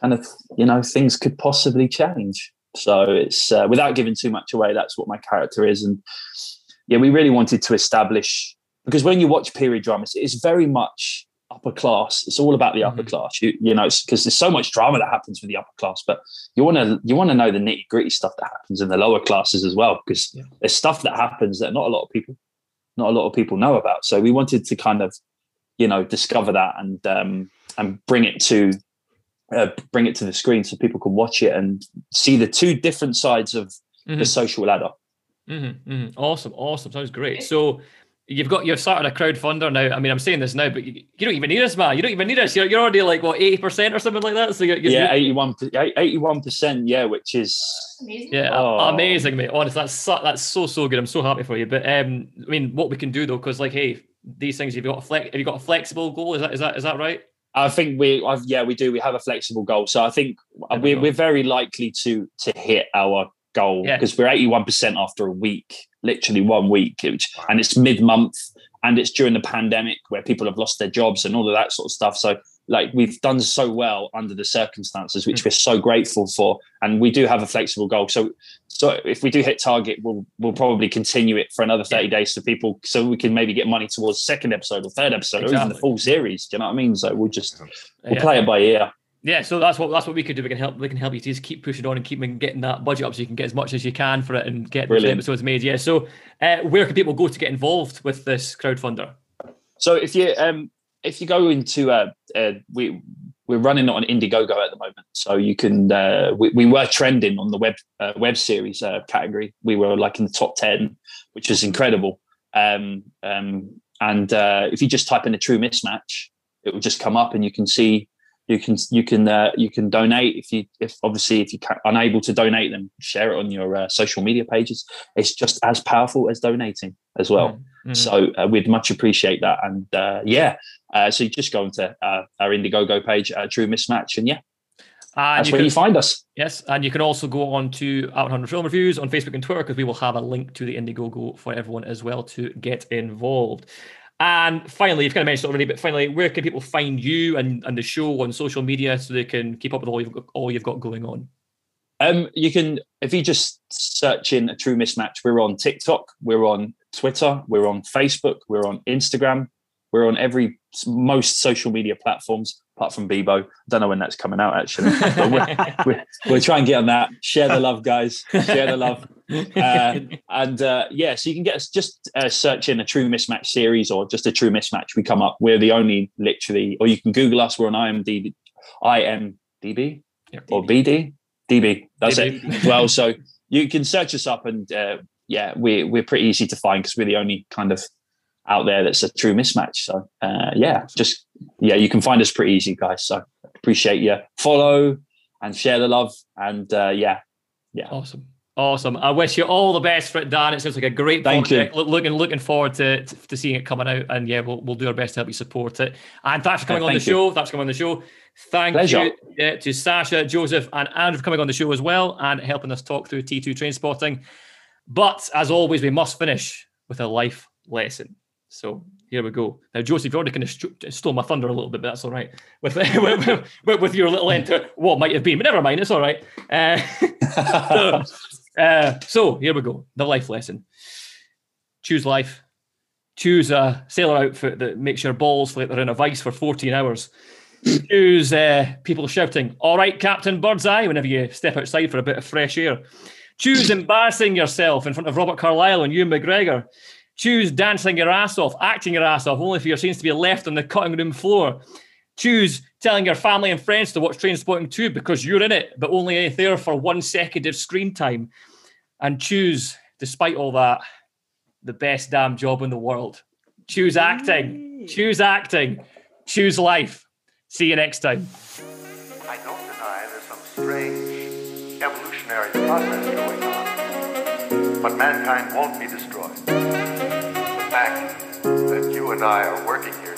kind of you know things could possibly change. So it's uh, without giving too much away. That's what my character is, and yeah, we really wanted to establish because when you watch period dramas, it's very much upper class. It's all about the upper Mhm. class. You, you know, because there's so much drama that happens with the upper class, but you want to you want to know the nitty gritty stuff that happens in the lower classes as well, because Yeah. there's stuff that happens that not a lot of people not a lot of people know about. So we wanted to kind of you know discover that and um, and bring it to uh, bring it to the screen so people can watch it and see the two different sides of the Mhm. social ladder. Mm-hmm, mm-hmm. Awesome, awesome. Sounds great. So you've got you've started a crowdfunder now. I mean, I'm saying this now, but you, you don't even need us, man. You don't even need us. You're, you're already like what eighty percent or something like that. So you're, you're, Yeah, 81 81 percent. Yeah, which is Amazing. Yeah, Oh. amazing, mate. Honestly, that's so, that's so so good. I'm so happy for you. But um, I mean, what we can do though, because like, hey, these things you've got a flex. Have you got a flexible goal? Is that is that is that right? I think we, I've, yeah, we do. We have a flexible goal, so I think we we're, we're very likely to to hit our goal Yeah. because we're eighty one percent after a week, literally one week, which, and it's mid month, and it's during the pandemic where people have lost their jobs and all of that sort of stuff. So like we've done so well under the circumstances, which Mm. we're so grateful for, and we do have a flexible goal. So so if we do hit target, we'll we'll probably continue it for another thirty days so people so we can maybe get money towards second episode or third episode or even the full series. Do you know what I mean? So we'll just we'll Yeah. play it by ear. Yeah, so that's what that's what we could do. We can help. We can help you to just keep pushing on and keep getting that budget up, so you can get as much as you can for it and get those Brilliant. episodes made. Yeah. So, uh, where can people go to get involved with this crowdfunder? So if you um if you go into uh, uh we we're running on Indiegogo at the moment, so you can uh, we, we were trending on the web uh, web series uh, category. We were like in the top ten, which was incredible. Um, um, and uh, if you just type in a true mismatch, it will just come up, and you can see you can you can uh, you can donate if you if obviously if you are unable to donate then share it on your uh, social media pages. It's just as powerful as donating as well. Mhm. so uh, we'd much appreciate that. And uh, yeah uh, so you just go onto uh, our indiegogo page uh, true mismatch and yeah. And that's you where can- you find us. Yes, and you can also go on to Out 100 Film Reviews on Facebook and Twitter because we will have a link to the Indiegogo for everyone as well to get involved. And finally, you've kind of mentioned it already, but finally, where can people find you and, and the show on social media so they can keep up with all you've got, all you've got going on? Um, you can if you just search in a true mismatch. We're on TikTok, we're on Twitter, we're on Facebook, we're on Instagram, we're on every most social media platforms apart from Bebo. Don't know when that's coming out actually. But we're, we're, we'll try and get on that. Share the love, guys. Share the love. Uh, and uh, yeah, so you can get us just uh, search in a true mismatch series or just a true mismatch. We come up. We're the only literally, or you can Google us. We're on IMDb, IMDb Yep. or BD, DB. That's DB. it. Well, so you can search us up, and uh, yeah, we're we're pretty easy to find because we're the only kind of out there that's a true mismatch. So uh, yeah, just yeah, you can find us pretty easy, guys. So appreciate you follow and share the love, and uh, yeah, yeah. Awesome. Awesome. I wish you all the best for it, Dan. It sounds like a great Thank you. project. Look, looking looking forward to, to to seeing it coming out. And yeah, we'll, we'll do our best to help you support it. And thanks for coming Yeah, on the you. show. Thanks for coming on the show. Thank Pleasure. you to Sasha, Josef, and Andrew for coming on the show as well and helping us talk through T2 Trainspotting. But as always, we must finish with a life lesson. So here we go. Now, Josef, you've already kind of st- stole my thunder a little bit, but that's all right. With with, with, your little enter, what might have been, but never mind, it's all right. Uh, so, uh, so here we go. The life lesson. Choose life. Choose a sailor outfit that makes your balls like they're in a vice for 14 hours. Choose uh, people shouting, all right, Captain Birdseye, whenever you step outside for a bit of fresh air. Choose embarrassing yourself in front of Robert Carlyle and Ewan McGregor. Choose dancing your ass off, acting your ass off, only for your scenes to be left on the cutting room floor. Choose telling your family and friends to watch Trainspotting 2 because you're in it, but only there for one second of screen time. And choose, despite all that, the best damn job in the world. Choose acting. Choose acting. Choose life. See you next time. I don't deny there's some strange evolutionary process going on, but mankind won't be destroyed. Fact that you and I are working here